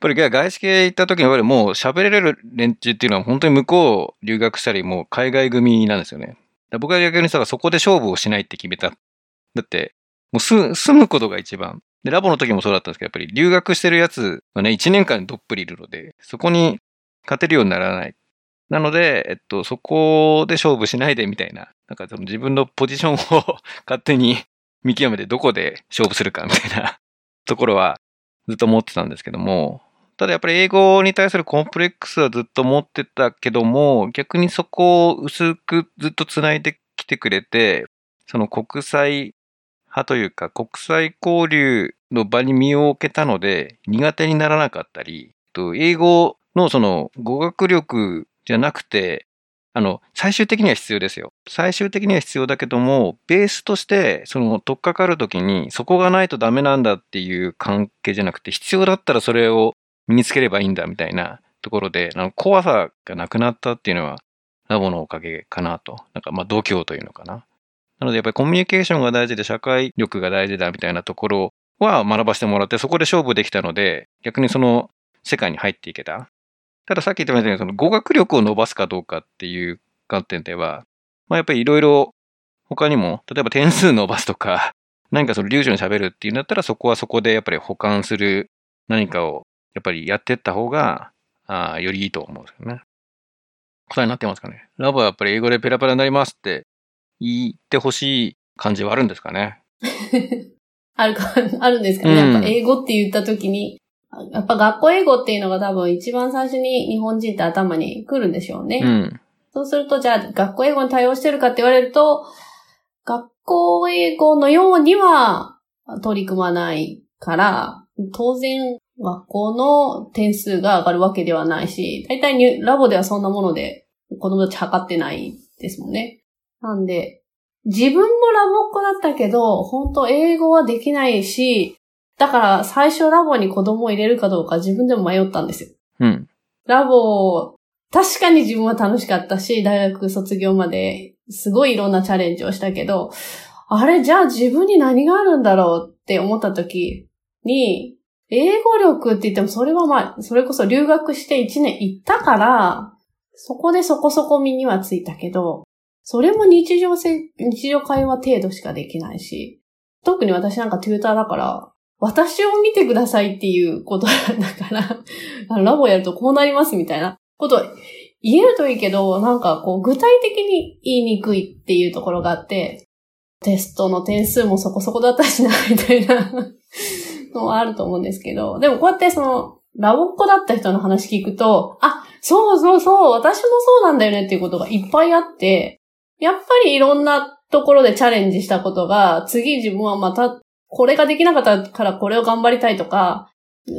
ぱり外資系行った時にやっぱりもう喋れる連中っていうのは本当に向こう留学したりもう海外組なんですよね。僕は逆にさ、そこで勝負をしないって決めた。だって、もう住むことが一番。で、ラボの時もそうだったんですけど、やっぱり留学してるやつはね、1年間どっぷりいるので、そこに勝てるようにならない。なので、えっと、そこで勝負しないでみたいな、なんかその自分のポジションを [LAUGHS] 勝手に [LAUGHS] 見極めてどこで勝負するかみたいな [LAUGHS] ところはずっと思ってたんですけども、ただやっぱり英語に対するコンプレックスはずっと持ってたけども、逆にそこを薄くずっと繋いできてくれて、その国際派というか国際交流の場に身を置けたので苦手にならなかったり、英語のその語学力じゃなくて、あの、最終的には必要ですよ。最終的には必要だけども、ベースとして、その、とっかかるときに、そこがないとダメなんだっていう関係じゃなくて、必要だったらそれを身につければいいんだみたいなところで、あの怖さがなくなったっていうのは、ラボのおかげかなと。なんか、まあ、度胸というのかな。なので、やっぱりコミュニケーションが大事で、社会力が大事だみたいなところは学ばせてもらって、そこで勝負できたので、逆にその世界に入っていけた。たださっき言ったように、その語学力を伸ばすかどうかっていう観点では、まあやっぱりいろいろ他にも、例えば点数伸ばすとか、[LAUGHS] 何かその流暢に喋るっていうんだったら、そこはそこでやっぱり保管する何かをやっぱりやっていった方が、あよりいいと思うんですよね。答えになってますかね。ラボはやっぱり英語でペラペラになりますって言ってほしい感じはあるんですかね。[LAUGHS] あるか、[LAUGHS] あるんですかね。やっぱ英語って言った時に、やっぱ学校英語っていうのが多分一番最初に日本人って頭に来るんでしょうね。うん。そうすると、じゃあ学校英語に対応してるかって言われると、学校英語のようには取り組まないから、当然学校の点数が上がるわけではないし、大体ラボではそんなもので子供たち測ってないですもんね。なんで、自分もラボっ子だったけど、本当英語はできないし、だから最初ラボに子供を入れるかどうか自分でも迷ったんですよ。うん。ラボ、確かに自分は楽しかったし、大学卒業まですごいいろんなチャレンジをしたけど、あれ、じゃあ自分に何があるんだろうって思った時に、英語力って言ってもそれはまあ、それこそ留学して1年行ったから、そこでそこそこ身にはついたけど、それも日常せ、日常会話程度しかできないし、特に私なんかテューターだから、私を見てくださいっていうことだから [LAUGHS] ラボやるとこうなりますみたいなこと言えるといいけど、なんかこう具体的に言いにくいっていうところがあって、テストの点数もそこそこだったしな、みたいな [LAUGHS] のはあると思うんですけど、でもこうやってその、ラボっ子だった人の話聞くと、あ、そうそうそう、私もそうなんだよねっていうことがいっぱいあって、やっぱりいろんなところでチャレンジしたことが、次自分はまたこれができなかったからこれを頑張りたいとか、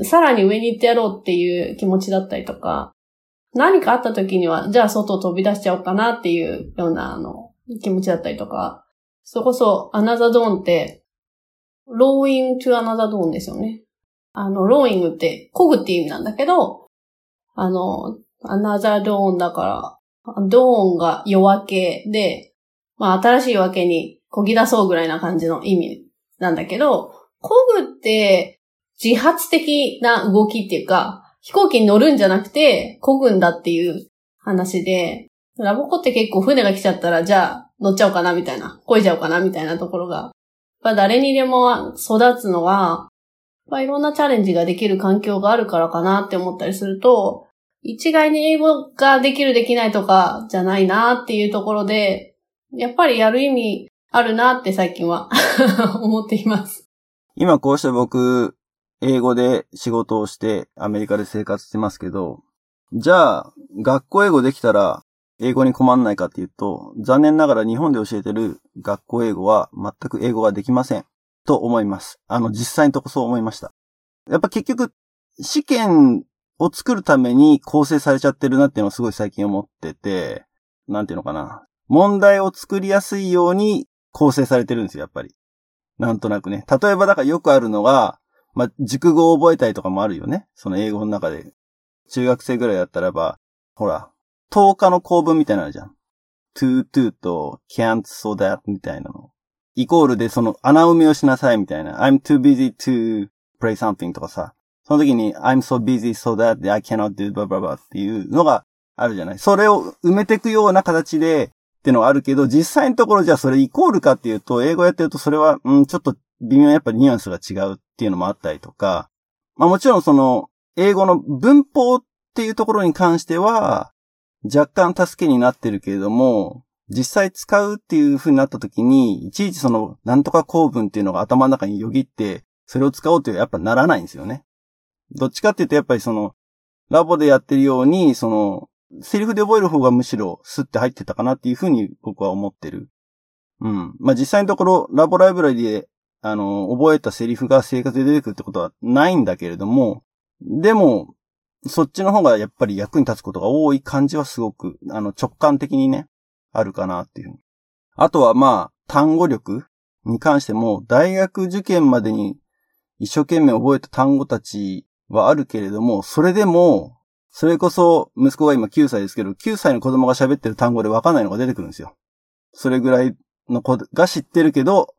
さらに上に行ってやろうっていう気持ちだったりとか、何かあった時には、じゃあ外を飛び出しちゃおうかなっていうような、あの、気持ちだったりとか、そこそ、アナザードーンって、ローイング to アナザードーンですよね。あの、ローイングって、こぐって意味なんだけど、あの、アナザードーンだから、ドーンが夜明けで、まあ新しい夜明けにこぎ出そうぐらいな感じの意味なんだけど、コグって自発的な動きっていうか、飛行機に乗るんじゃなくて、漕ぐんだっていう話で、ラボコって結構船が来ちゃったら、じゃあ乗っちゃおうかなみたいな、漕いじゃおうかなみたいなところが、まあ、誰にでも育つのは、まあ、いろんなチャレンジができる環境があるからかなって思ったりすると、一概に英語ができるできないとかじゃないなっていうところで、やっぱりやる意味あるなって最近は [LAUGHS] 思っています。今こうして僕、英語で仕事をしてアメリカで生活してますけど、じゃあ、学校英語できたら英語に困んないかっていうと、残念ながら日本で教えてる学校英語は全く英語ができません。と思います。あの、実際のとこそう思いました。やっぱ結局、試験を作るために構成されちゃってるなっていうのをすごい最近思ってて、なんていうのかな。問題を作りやすいように構成されてるんですよ、やっぱり。なんとなくね。例えばだからよくあるのが、まあ、熟語を覚えたりとかもあるよね。その英語の中で。中学生ぐらいだったらば、ほら、10日の構文みたいなのあるじゃん。to to と can't so that みたいなの。イコールでその穴埋めをしなさいみたいな。I'm too busy to play something とかさ。その時に I'm so busy so that I cannot do blah blah blah っていうのがあるじゃない。それを埋めていくような形でってのはあるけど、実際のところじゃあそれイコールかっていうと、英語やってるとそれは、うん、ちょっと微妙にやっぱニュアンスが違うっていうのもあったりとか、まあもちろんその、英語の文法っていうところに関しては、若干助けになってるけれども、実際使うっていう風になった時に、いちいちその、なんとか構文っていうのが頭の中によぎって、それを使おうというやっぱならないんですよね。どっちかっていうとやっぱりその、ラボでやってるように、その、セリフで覚える方がむしろスッて入ってたかなっていう風に僕は思ってる。うん。まあ、実際のところ、ラボライブラリで、あの、覚えたセリフが生活で出てくるってことはないんだけれども、でも、そっちの方がやっぱり役に立つことが多い感じはすごく、あの、直感的にね、あるかなっていう。あとはまあ、単語力に関しても、大学受験までに一生懸命覚えた単語たちはあるけれども、それでも、それこそ、息子が今9歳ですけど、9歳の子供が喋ってる単語でわかんないのが出てくるんですよ。それぐらいの子が知ってるけど、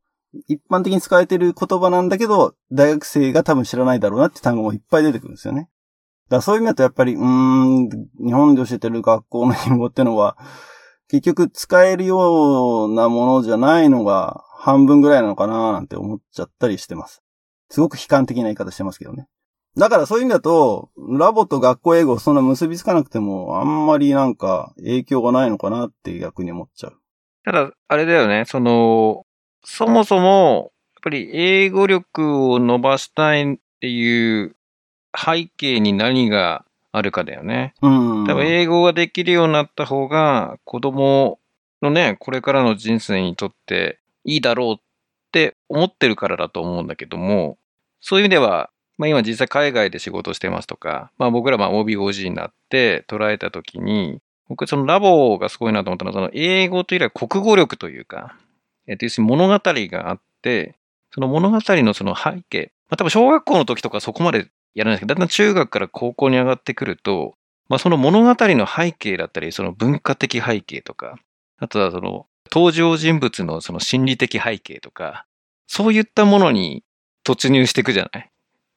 一般的に使われてる言葉なんだけど、大学生が多分知らないだろうなって単語もいっぱい出てくるんですよね。だからそういう意味だとやっぱり、うーん、日本で教えてる学校の英語ってのは、結局使えるようなものじゃないのが半分ぐらいなのかななんて思っちゃったりしてます。すごく悲観的な言い方してますけどね。だからそういう意味だと、ラボと学校英語そんな結びつかなくても、あんまりなんか影響がないのかなって逆に思っちゃう。ただ、あれだよね、その、そもそも、やっぱり英語力を伸ばしたいっていう背景に何があるかだよね。うん。多分英語ができるようになった方が子供のね、これからの人生にとっていいだろうって思ってるからだと思うんだけども、そういう意味では、まあ今実際海外で仕事してますとか、まあ僕らまあ OBOG になって捉えたときに、僕そのラボがすごいなと思ったのは、その英語というよりは国語力というか、えっと、要するに物語があって、その物語のその背景、まあ多分小学校の時とかそこまでやらないですけど、だんだん中学から高校に上がってくると、まあ、その物語の背景だったり、その文化的背景とか、あとはその登場人物のその心理的背景とか、そういったものに突入していくじゃない？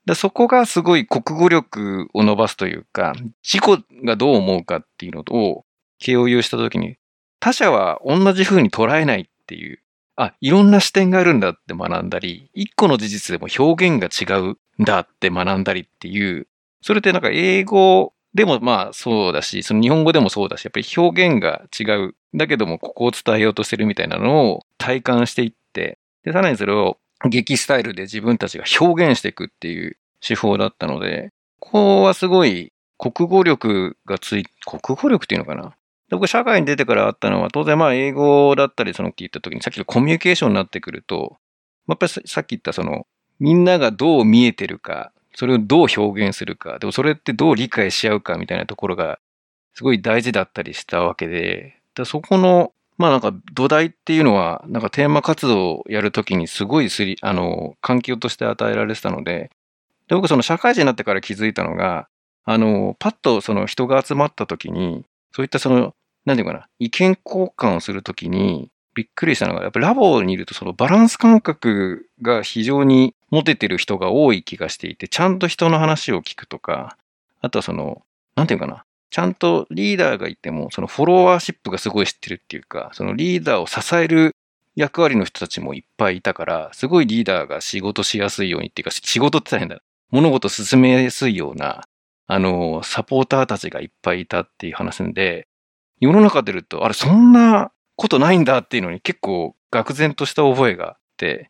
だそこがすごい国語力を伸ばすというか、自己がどう思うかっていうのを共有したときに、他者は同じ風に捉えないっていう、あ、いろんな視点があるんだって学んだり、一個の事実でも表現が違うんだって学んだりっていう、それってなんか英語でもまあそうだし、その日本語でもそうだし、やっぱり表現が違う。だけどもここを伝えようとしてるみたいなのを体感していって、で、さらにそれを劇スタイルで自分たちが表現していくっていう手法だったので、ここはすごい国語力がつい、国語力っていうのかな？僕、社会に出てからあったのは、当然まあ英語だったり、その聞いた時に、さっきのコミュニケーションになってくると、やっぱりさっき言ったその、みんながどう見えてるか、それをどう表現するか、でもそれってどう理解し合うかみたいなところが、すごい大事だったりしたわけで、でそこの、まあなんか土台っていうのは、なんかテーマ活動をやるときにすごいすり、あの、環境として与えられてたので、で、僕その社会人になってから気づいたのが、あの、パッとその人が集まったときに、そういったその、なんていうかな、意見交換をするときに、びっくりしたのが、やっぱラボにいるとそのバランス感覚が非常に持ててる人が多い気がしていて、ちゃんと人の話を聞くとか、あとはその、なんていうかな、ちゃんとリーダーがいても、そのフォロワーシップがすごい知ってるっていうか、そのリーダーを支える役割の人たちもいっぱいいたから、すごいリーダーが仕事しやすいようにっていうか、仕事って大変だ。物事進めやすいような、あの、サポーターたちがいっぱいいたっていう話んで、世の中出ると、あれ、そんなことないんだっていうのに結構愕然とした覚えがあって、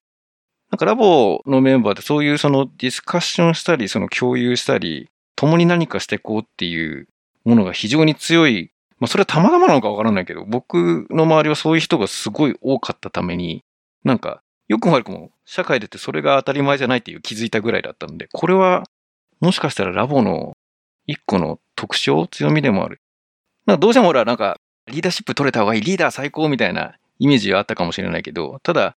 なんかラボのメンバーでそういうそのディスカッションしたり、その共有したり、共に何かしていこうっていうものが非常に強い。まあそれはたまたまなのかわからないけど、僕の周りはそういう人がすごい多かったために、なんか、よくも悪くも社会出てそれが当たり前じゃないっていう気づいたぐらいだったので、これはもしかしたらラボの一個の特徴、強みでもある。なんかどうしてもほら、なんかリーダーシップ取れた方がいい、リーダー最高みたいなイメージはあったかもしれないけど、ただ、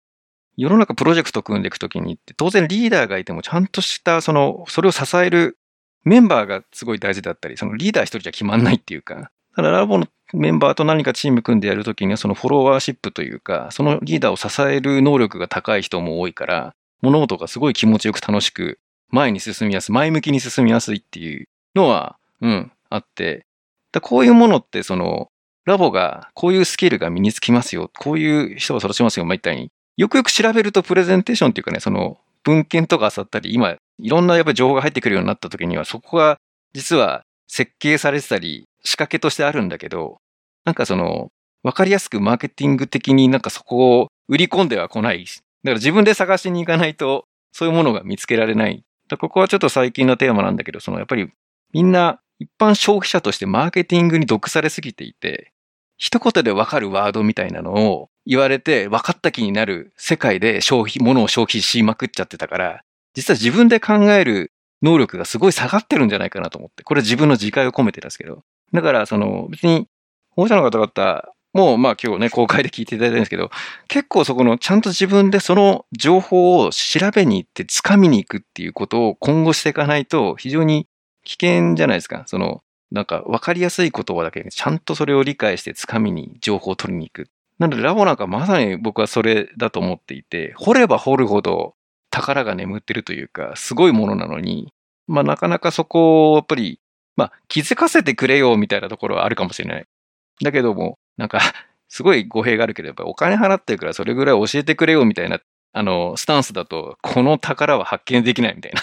世の中プロジェクト組んでいくときにって、当然リーダーがいてもちゃんとした、その、それを支えるメンバーがすごい大事だったり、そのリーダー一人じゃ決まんないっていうか、ただラボのメンバーと何かチーム組んでやるときにはそのフォロワーシップというか、そのリーダーを支える能力が高い人も多いから、物事がすごい気持ちよく楽しく前に進みやすい、前向きに進みやすいっていうのは、うん、あって、だこういうものってその、ラボがこういうスキルが身につきますよ、こういう人が育ちますよ、みたいに、よくよく調べるとプレゼンテーションっていうかね、その文献とか漁ったり、今、いろんなやっぱり情報が入ってくるようになった時には、そこが実は設計されてたり、仕掛けとしてあるんだけど、なんかその、わかりやすくマーケティング的になんかそこを売り込んでは来ないし。だから自分で探しに行かないと、そういうものが見つけられない。ここはちょっと最近のテーマなんだけど、そのやっぱりみんな一般消費者としてマーケティングに毒されすぎていて、一言でわかるワードみたいなのを言われて分かった気になる世界で消費、物を消費しまくっちゃってたから、実は自分で考える能力がすごい下がってるんじゃないかなと思って。これは自分の自戒を込めてですけど。だから、その別に保護者の方々も、まあ今日ね、公開で聞いていただいたんですけど、結構そこのちゃんと自分でその情報を調べに行って掴みに行くっていうことを今後していかないと非常に危険じゃないですか。その、なんか分かりやすい言葉だけでちゃんとそれを理解して掴みに情報を取りに行く。なのでラボなんかまさに僕はそれだと思っていて、掘れば掘るほど宝が眠ってるというか、すごいものなのに、まあなかなかそこをやっぱり、まあ気づかせてくれよみたいなところはあるかもしれない。だけども、なんか、[LAUGHS] すごい語弊があるけど、やっぱお金払ってるからそれぐらい教えてくれよみたいな、あの、スタンスだと、この宝は発見できないみたいな。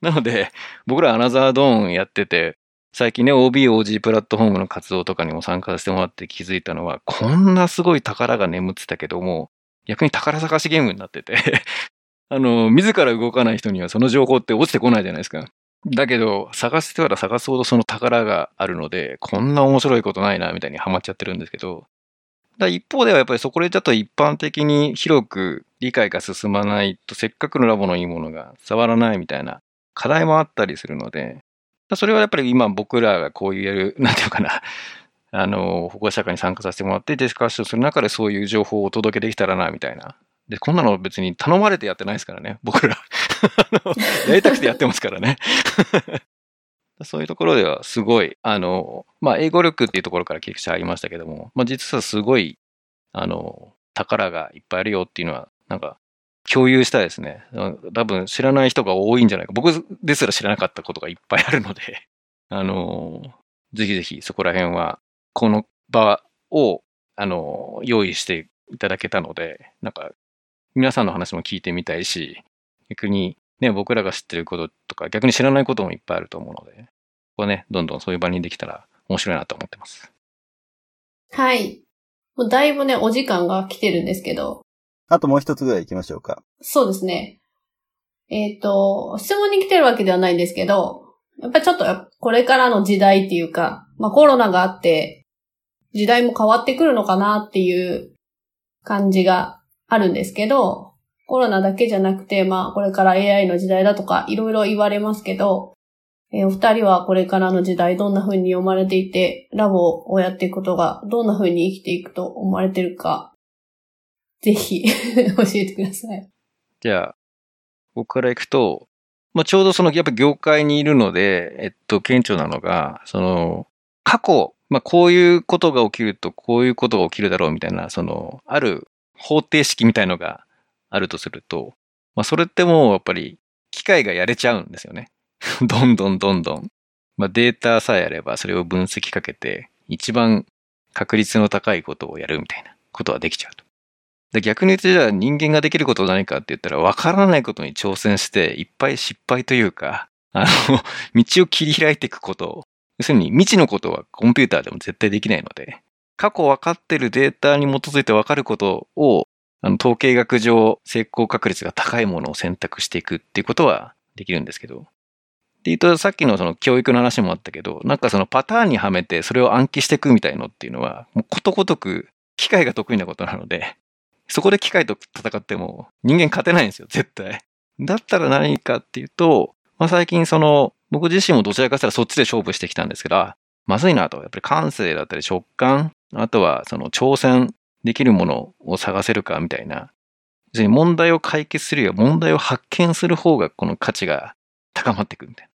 [LAUGHS] なので、僕らアナザードーンやってて、最近ね、OBOG プラットフォームの活動とかにも参加させてもらって気づいたのは、こんなすごい宝が眠ってたけども、逆に宝探しゲームになってて、あの、自ら動かない人にはその情報って落ちてこないじゃないですか。だけど、探してたら探すほどその宝があるので、こんな面白いことないな、みたいにハマっちゃってるんですけど、だ一方ではやっぱりそこでちょっと一般的に広く理解が進まないと、せっかくのラボのいいものが触らないみたいな課題もあったりするので、それはやっぱり今僕らがこういうやる、なんていうかな、あの、保護者会に参加させてもらってディスカッションする中でそういう情報をお届けできたらな、みたいな。で、こんなの別に頼まれてやってないですからね、僕ら。[LAUGHS] やりたくてやってますからね。[LAUGHS] そういうところではすごい、あの、まあ、英語力っていうところから結構ありましたけども、まあ、実はすごい、あの、宝がいっぱいあるよっていうのは、なんか、共有したいですね。多分知らない人が多いんじゃないか。僕ですら知らなかったことがいっぱいあるので、[LAUGHS] あの、ぜひぜひそこら辺は、この場を、あの、用意していただけたので、なんか、皆さんの話も聞いてみたいし、逆にね、僕らが知ってることとか、逆に知らないこともいっぱいあると思うので、ここはね、どんどんそういう場にできたら面白いなと思ってます。はい。もうだいぶね、お時間が来てるんですけど、あともう一つぐらい行きましょうか。そうですね。えっ、と、質問に来てるわけではないんですけど、やっぱりちょっとこれからの時代っていうか、まあコロナがあって、時代も変わってくるのかなっていう感じがあるんですけど、コロナだけじゃなくて、まあこれから AI の時代だとかいろいろ言われますけど、えーお二人はこれからの時代どんな風に読まれていて、ラボをやっていくことがどんな風に生きていくと思われてるか、ぜひ [LAUGHS] 教えてください。じゃあ、僕から行くと、まあ、ちょうどその、やっぱ業界にいるので、えっと、顕著なのが、その、過去、まあ、こういうことが起きると、こういうことが起きるだろうみたいな、その、ある方程式みたいのがあるとすると、まあ、それってもうやっぱり、機械がやれちゃうんですよね。[LAUGHS] どんどんどんどん。まあ、データさえあれば、それを分析かけて、一番確率の高いことをやるみたいなことはできちゃうと。で逆に言ってじゃあ人間ができることは何かって言ったら分からないことに挑戦していっぱい失敗というか、あの、[LAUGHS] 道を切り開いていくこと。要するに未知のことはコンピューターでも絶対できないので、過去分かってるデータに基づいて分かることを、あの、統計学上成功確率が高いものを選択していくっていうことはできるんですけど。っていうと、さっきのその教育の話もあったけど、なんかそのパターンにはめてそれを暗記していくみたいのっていうのは、もうことごとく機械が得意なことなので、[LAUGHS] そこで機械と戦っても人間勝てないんですよ、絶対。だったら何かっていうと、まあ、最近その、僕自身もどちらかというとそっちで勝負してきたんですけど、まずいなと。やっぱり感性だったり食感、あとはその挑戦できるものを探せるかみたいな。別に問題を解決するよりは問題を発見する方がこの価値が高まっていくみたい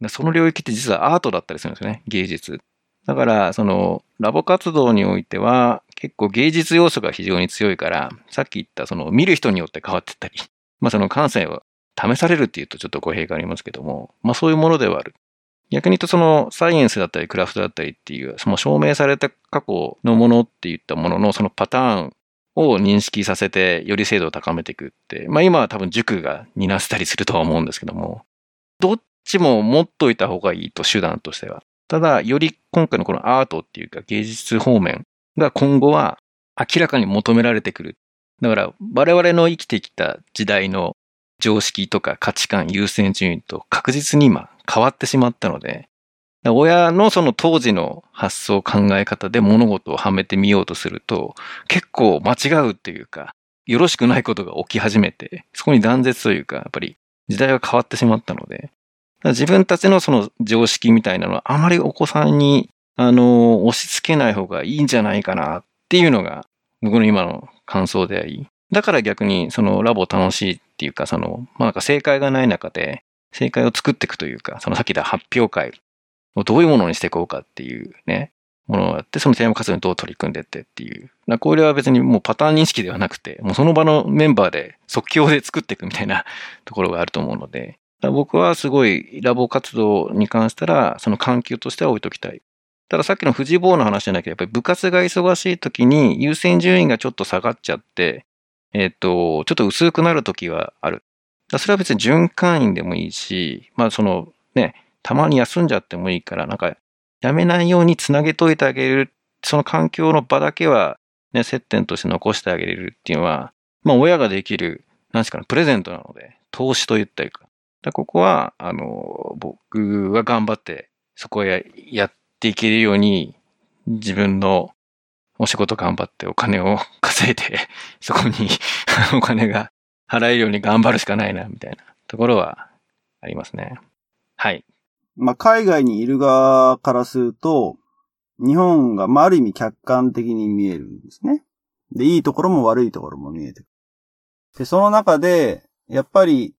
な。その領域って実はアートだったりするんですよね、芸術。だから、その、ラボ活動においては、結構芸術要素が非常に強いから、さっき言ったその見る人によって変わっていったり、まあその感性を試されるっていうとちょっと語弊がありますけども、まあそういうものではある。逆に言うとそのサイエンスだったりクラフトだったりっていう、その証明された過去のものっていったもののそのパターンを認識させてより精度を高めていくって、まあ今は多分塾が担ったりするとは思うんですけども、どっちも持っといた方がいいと手段としては。ただ、より今回のこのアートっていうか芸術方面が今後は明らかに求められてくる。だから我々の生きてきた時代の常識とか価値観優先順位と確実に今変わってしまったので、親のその当時の発想考え方で物事をはめてみようとすると結構間違うっていうか、よろしくないことが起き始めて、そこに断絶というか、やっぱり時代が変わってしまったので、自分たちのその常識みたいなのはあまりお子さんに、あの、押し付けない方がいいんじゃないかなっていうのが僕の今の感想であり、だから逆にそのラボ楽しいっていうか、その、まあなんか正解がない中で、正解を作っていくというか、そのさっき言った発表会をどういうものにしていこうかっていうね、ものをやって、そのテーマ活動にどう取り組んでってっていう。これは別にもうパターン認識ではなくて、もうその場のメンバーで即興で作っていくみたいな [LAUGHS] ところがあると思うので、僕はすごいラボ活動に関したら、その環境としては置いときたい。たださっきの富士坊の話じゃなきゃ、やっぱり部活が忙しい時に優先順位がちょっと下がっちゃって、えっ、と、ちょっと薄くなる時はある。それは別に循環員でもいいし、まあそのね、たまに休んじゃってもいいから、なんかやめないようにつなげといてあげる、その環境の場だけはね、接点として残してあげれるっていうのは、まあ親ができる、なんですかね、プレゼントなので、投資と言ったりか。だここは、あの、僕は頑張って、そこへやっていけるように、自分のお仕事頑張ってお金を [LAUGHS] 稼いで、そこに [LAUGHS] お金が払えるように頑張るしかないな、みたいなところはありますね。はい。まあ、海外にいる側からすると、日本が、まあ、ある意味客観的に見えるんですね。で、いいところも悪いところも見えてくる。で、その中で、やっぱり、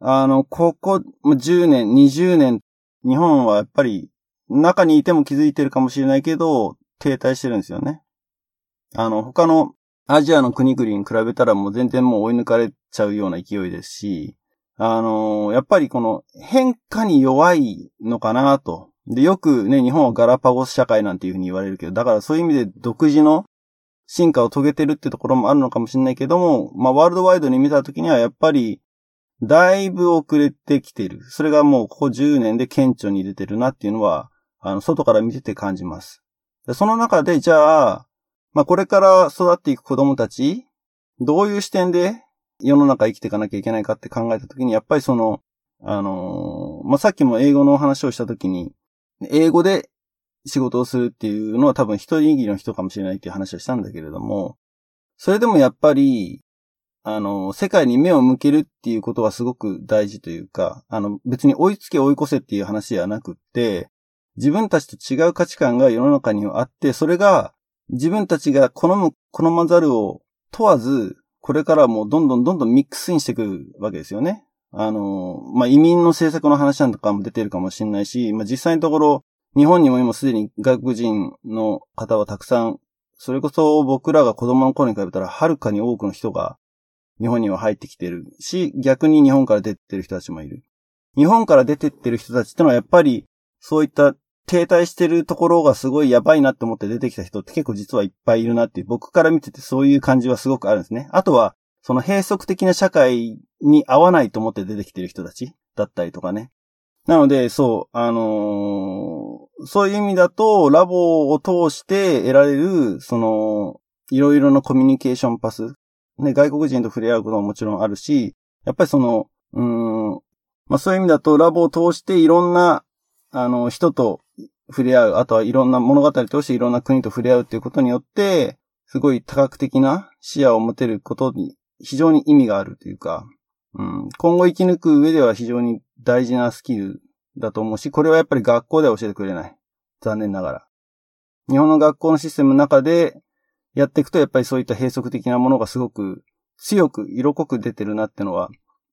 あの、ここ10年、20年、日本はやっぱり、中にいても気づいてるかもしれないけど、停滞してるんですよね。あの、他のアジアの国々に比べたらもう全然もう追い抜かれちゃうような勢いですし、あのやっぱりこの変化に弱いのかなと。で、よくね、日本はガラパゴス社会なんていうふうに言われるけど、だからそういう意味で独自の進化を遂げてるってところもあるのかもしれないけども、まあ、ワールドワイドに見たときにはやっぱり、だいぶ遅れてきてる。それがもうここ10年で顕著に出てるなっていうのは、あの、外から見てて感じます。でその中で、じゃあ、まあ、これから育っていく子供たち、どういう視点で世の中生きていかなきゃいけないかって考えたときに、やっぱりその、あのー、まあ、さっきも英語のお話をしたときに、英語で仕事をするっていうのは多分一人握りの人かもしれないっていう話をしたんだけれども、それでもやっぱり、あの、世界に目を向けるっていうことはすごく大事というか、あの、別に追いつけ追い越せっていう話ではなくって、自分たちと違う価値観が世の中にはあって、それが自分たちが好む、好まざるを問わず、これからもどんどんどんどんミックスインしていくわけですよね。あの、まあ、移民の政策の話なんとかも出てるかもしれないし、まあ、実際のところ、日本にも今すでに外国人の方はたくさん、それこそ僕らが子供の頃に比べたらはるかに多くの人が日本には入ってきてるし、逆に日本から出てる人たちもいる。日本から出てってる人たちってのはやっぱりそういった停滞してるところがすごいやばいなって思って出てきた人って結構実はいっぱいいるなっていう、僕から見ててそういう感じはすごくあるんですね。あとは、その閉塞的な社会に合わないと思って出てきてる人たちだったりとかね。なので、そう、あのー、そういう意味だと、ラボを通して得られる、その、いろいろなコミュニケーションパス。ね、外国人と触れ合うことももちろんあるし、やっぱりその、うん、まあそういう意味だと、ラボを通していろんな、あの、人と触れ合う、あとはいろんな物語としていろんな国と触れ合うっていうことによって、すごい多角的な視野を持てることに非常に意味があるというか、うん、今後生き抜く上では非常に大事なスキルだと思うし、これはやっぱり学校では教えてくれない。残念ながら。日本の学校のシステムの中で、やっていくとやっぱりそういった閉塞的なものがすごく強く色濃く出てるなってのは、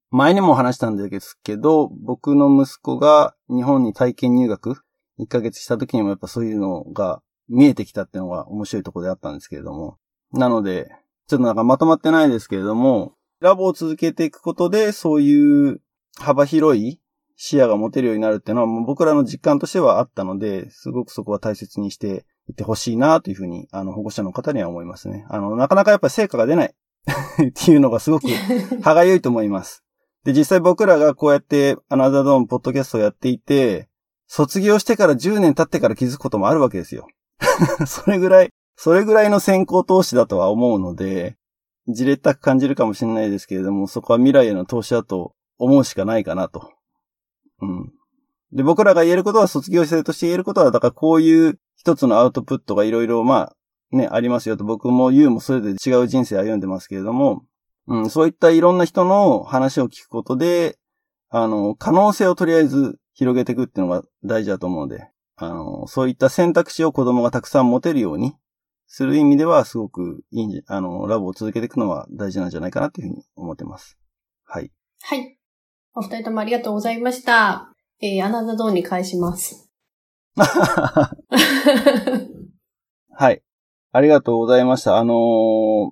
前にも話したんですけど、僕の息子が日本に体験入学1ヶ月した時にもやっぱそういうのが見えてきたっていうのが面白いところであったんですけれども。なので、ちょっとなんかまとまってないですけれども、ラボを続けていくことでそういう幅広い視野が持てるようになるっていうのはもう僕らの実感としてはあったので、すごくそこは大切にしていってほしいなというふうに、あの、保護者の方には思いますね。あの、なかなかやっぱり成果が出ないっていうのがすごく歯がゆいと思います。で、実際僕らがこうやってアナザードーンポッドキャストをやっていて、卒業してから10年経ってから気づくこともあるわけですよ。[LAUGHS] それぐらい、それぐらいの先行投資だとは思うので、じれったく感じるかもしれないですけれども、そこは未来への投資だと思うしかないかなと。うん。で、僕らが言えることは卒業生として言えることは、だからこういう一つのアウトプットがいろいろ、まあ、ね、ありますよと。僕も言うもそれで違う人生歩んでますけれども、うん、そういったいろんな人の話を聞くことで、あの、可能性をとりあえず広げていくっていうのが大事だと思うので、あの、そういった選択肢を子供がたくさん持てるようにする意味ではすごくいいんじゃ、あの、ラボを続けていくのは大事なんじゃないかなというふうに思ってます。はい。はい。お二人ともありがとうございました。えー、アナザドーンに返します。[LAUGHS] はい。ありがとうございました。あのー、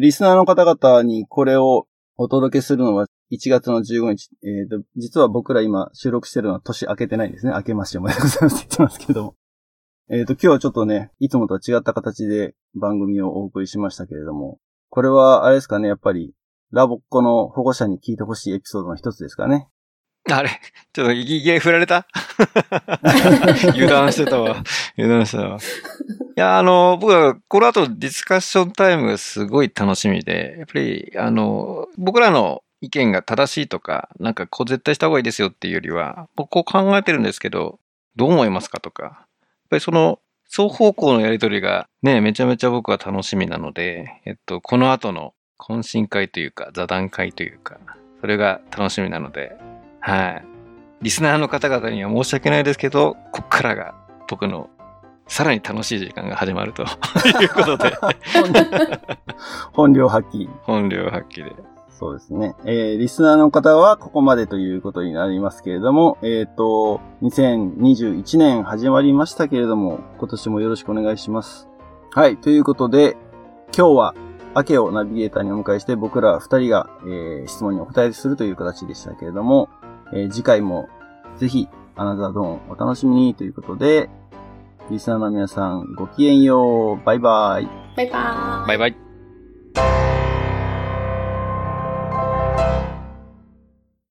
リスナーの方々にこれをお届けするのは1月の15日。えっ、ー、と、実は僕ら今収録してるのは年明けてないんですね。明けましておめでとうございますって言ってますけども。[LAUGHS] えっ、ー、と、今日はちょっとね、いつもとは違った形で番組をお送りしましたけれども、これはあれですかね、やっぱり、ラボっ子の保護者に聞いてほしいエピソードの一つですかね。あれちょっと、いき振られた？[LAUGHS] 油断してたわ。油断してたわ。いや、あの、僕は、この後ディスカッションタイムがすごい楽しみで、やっぱり、あの、僕らの意見が正しいとか、なんかこう絶対した方がいいですよっていうよりは、僕こう考えてるんですけど、どう思いますかとか、やっぱりその、双方向のやりとりがね、めちゃめちゃ僕は楽しみなので、えっと、この後の懇親会というか、座談会というか、それが楽しみなので、はい。リスナーの方々には申し訳ないですけど、こっからが僕のさらに楽しい時間が始まると [LAUGHS] いうことで [LAUGHS] 本領発揮。本領発揮で。そうですね。えー、リスナーの方はここまでということになりますけれども、えっ、ー、と、2021年始まりましたけれども、今年もよろしくお願いします。はい、ということで、今日は、アケをナビゲーターにお迎えして僕ら二人が、えー、質問にお答えするという形でしたけれども、えー、次回もぜひ、アナザードーンお楽しみにということで、リスナーの皆さんごきげんよう。バイバイ。バイバイ。バイバイ。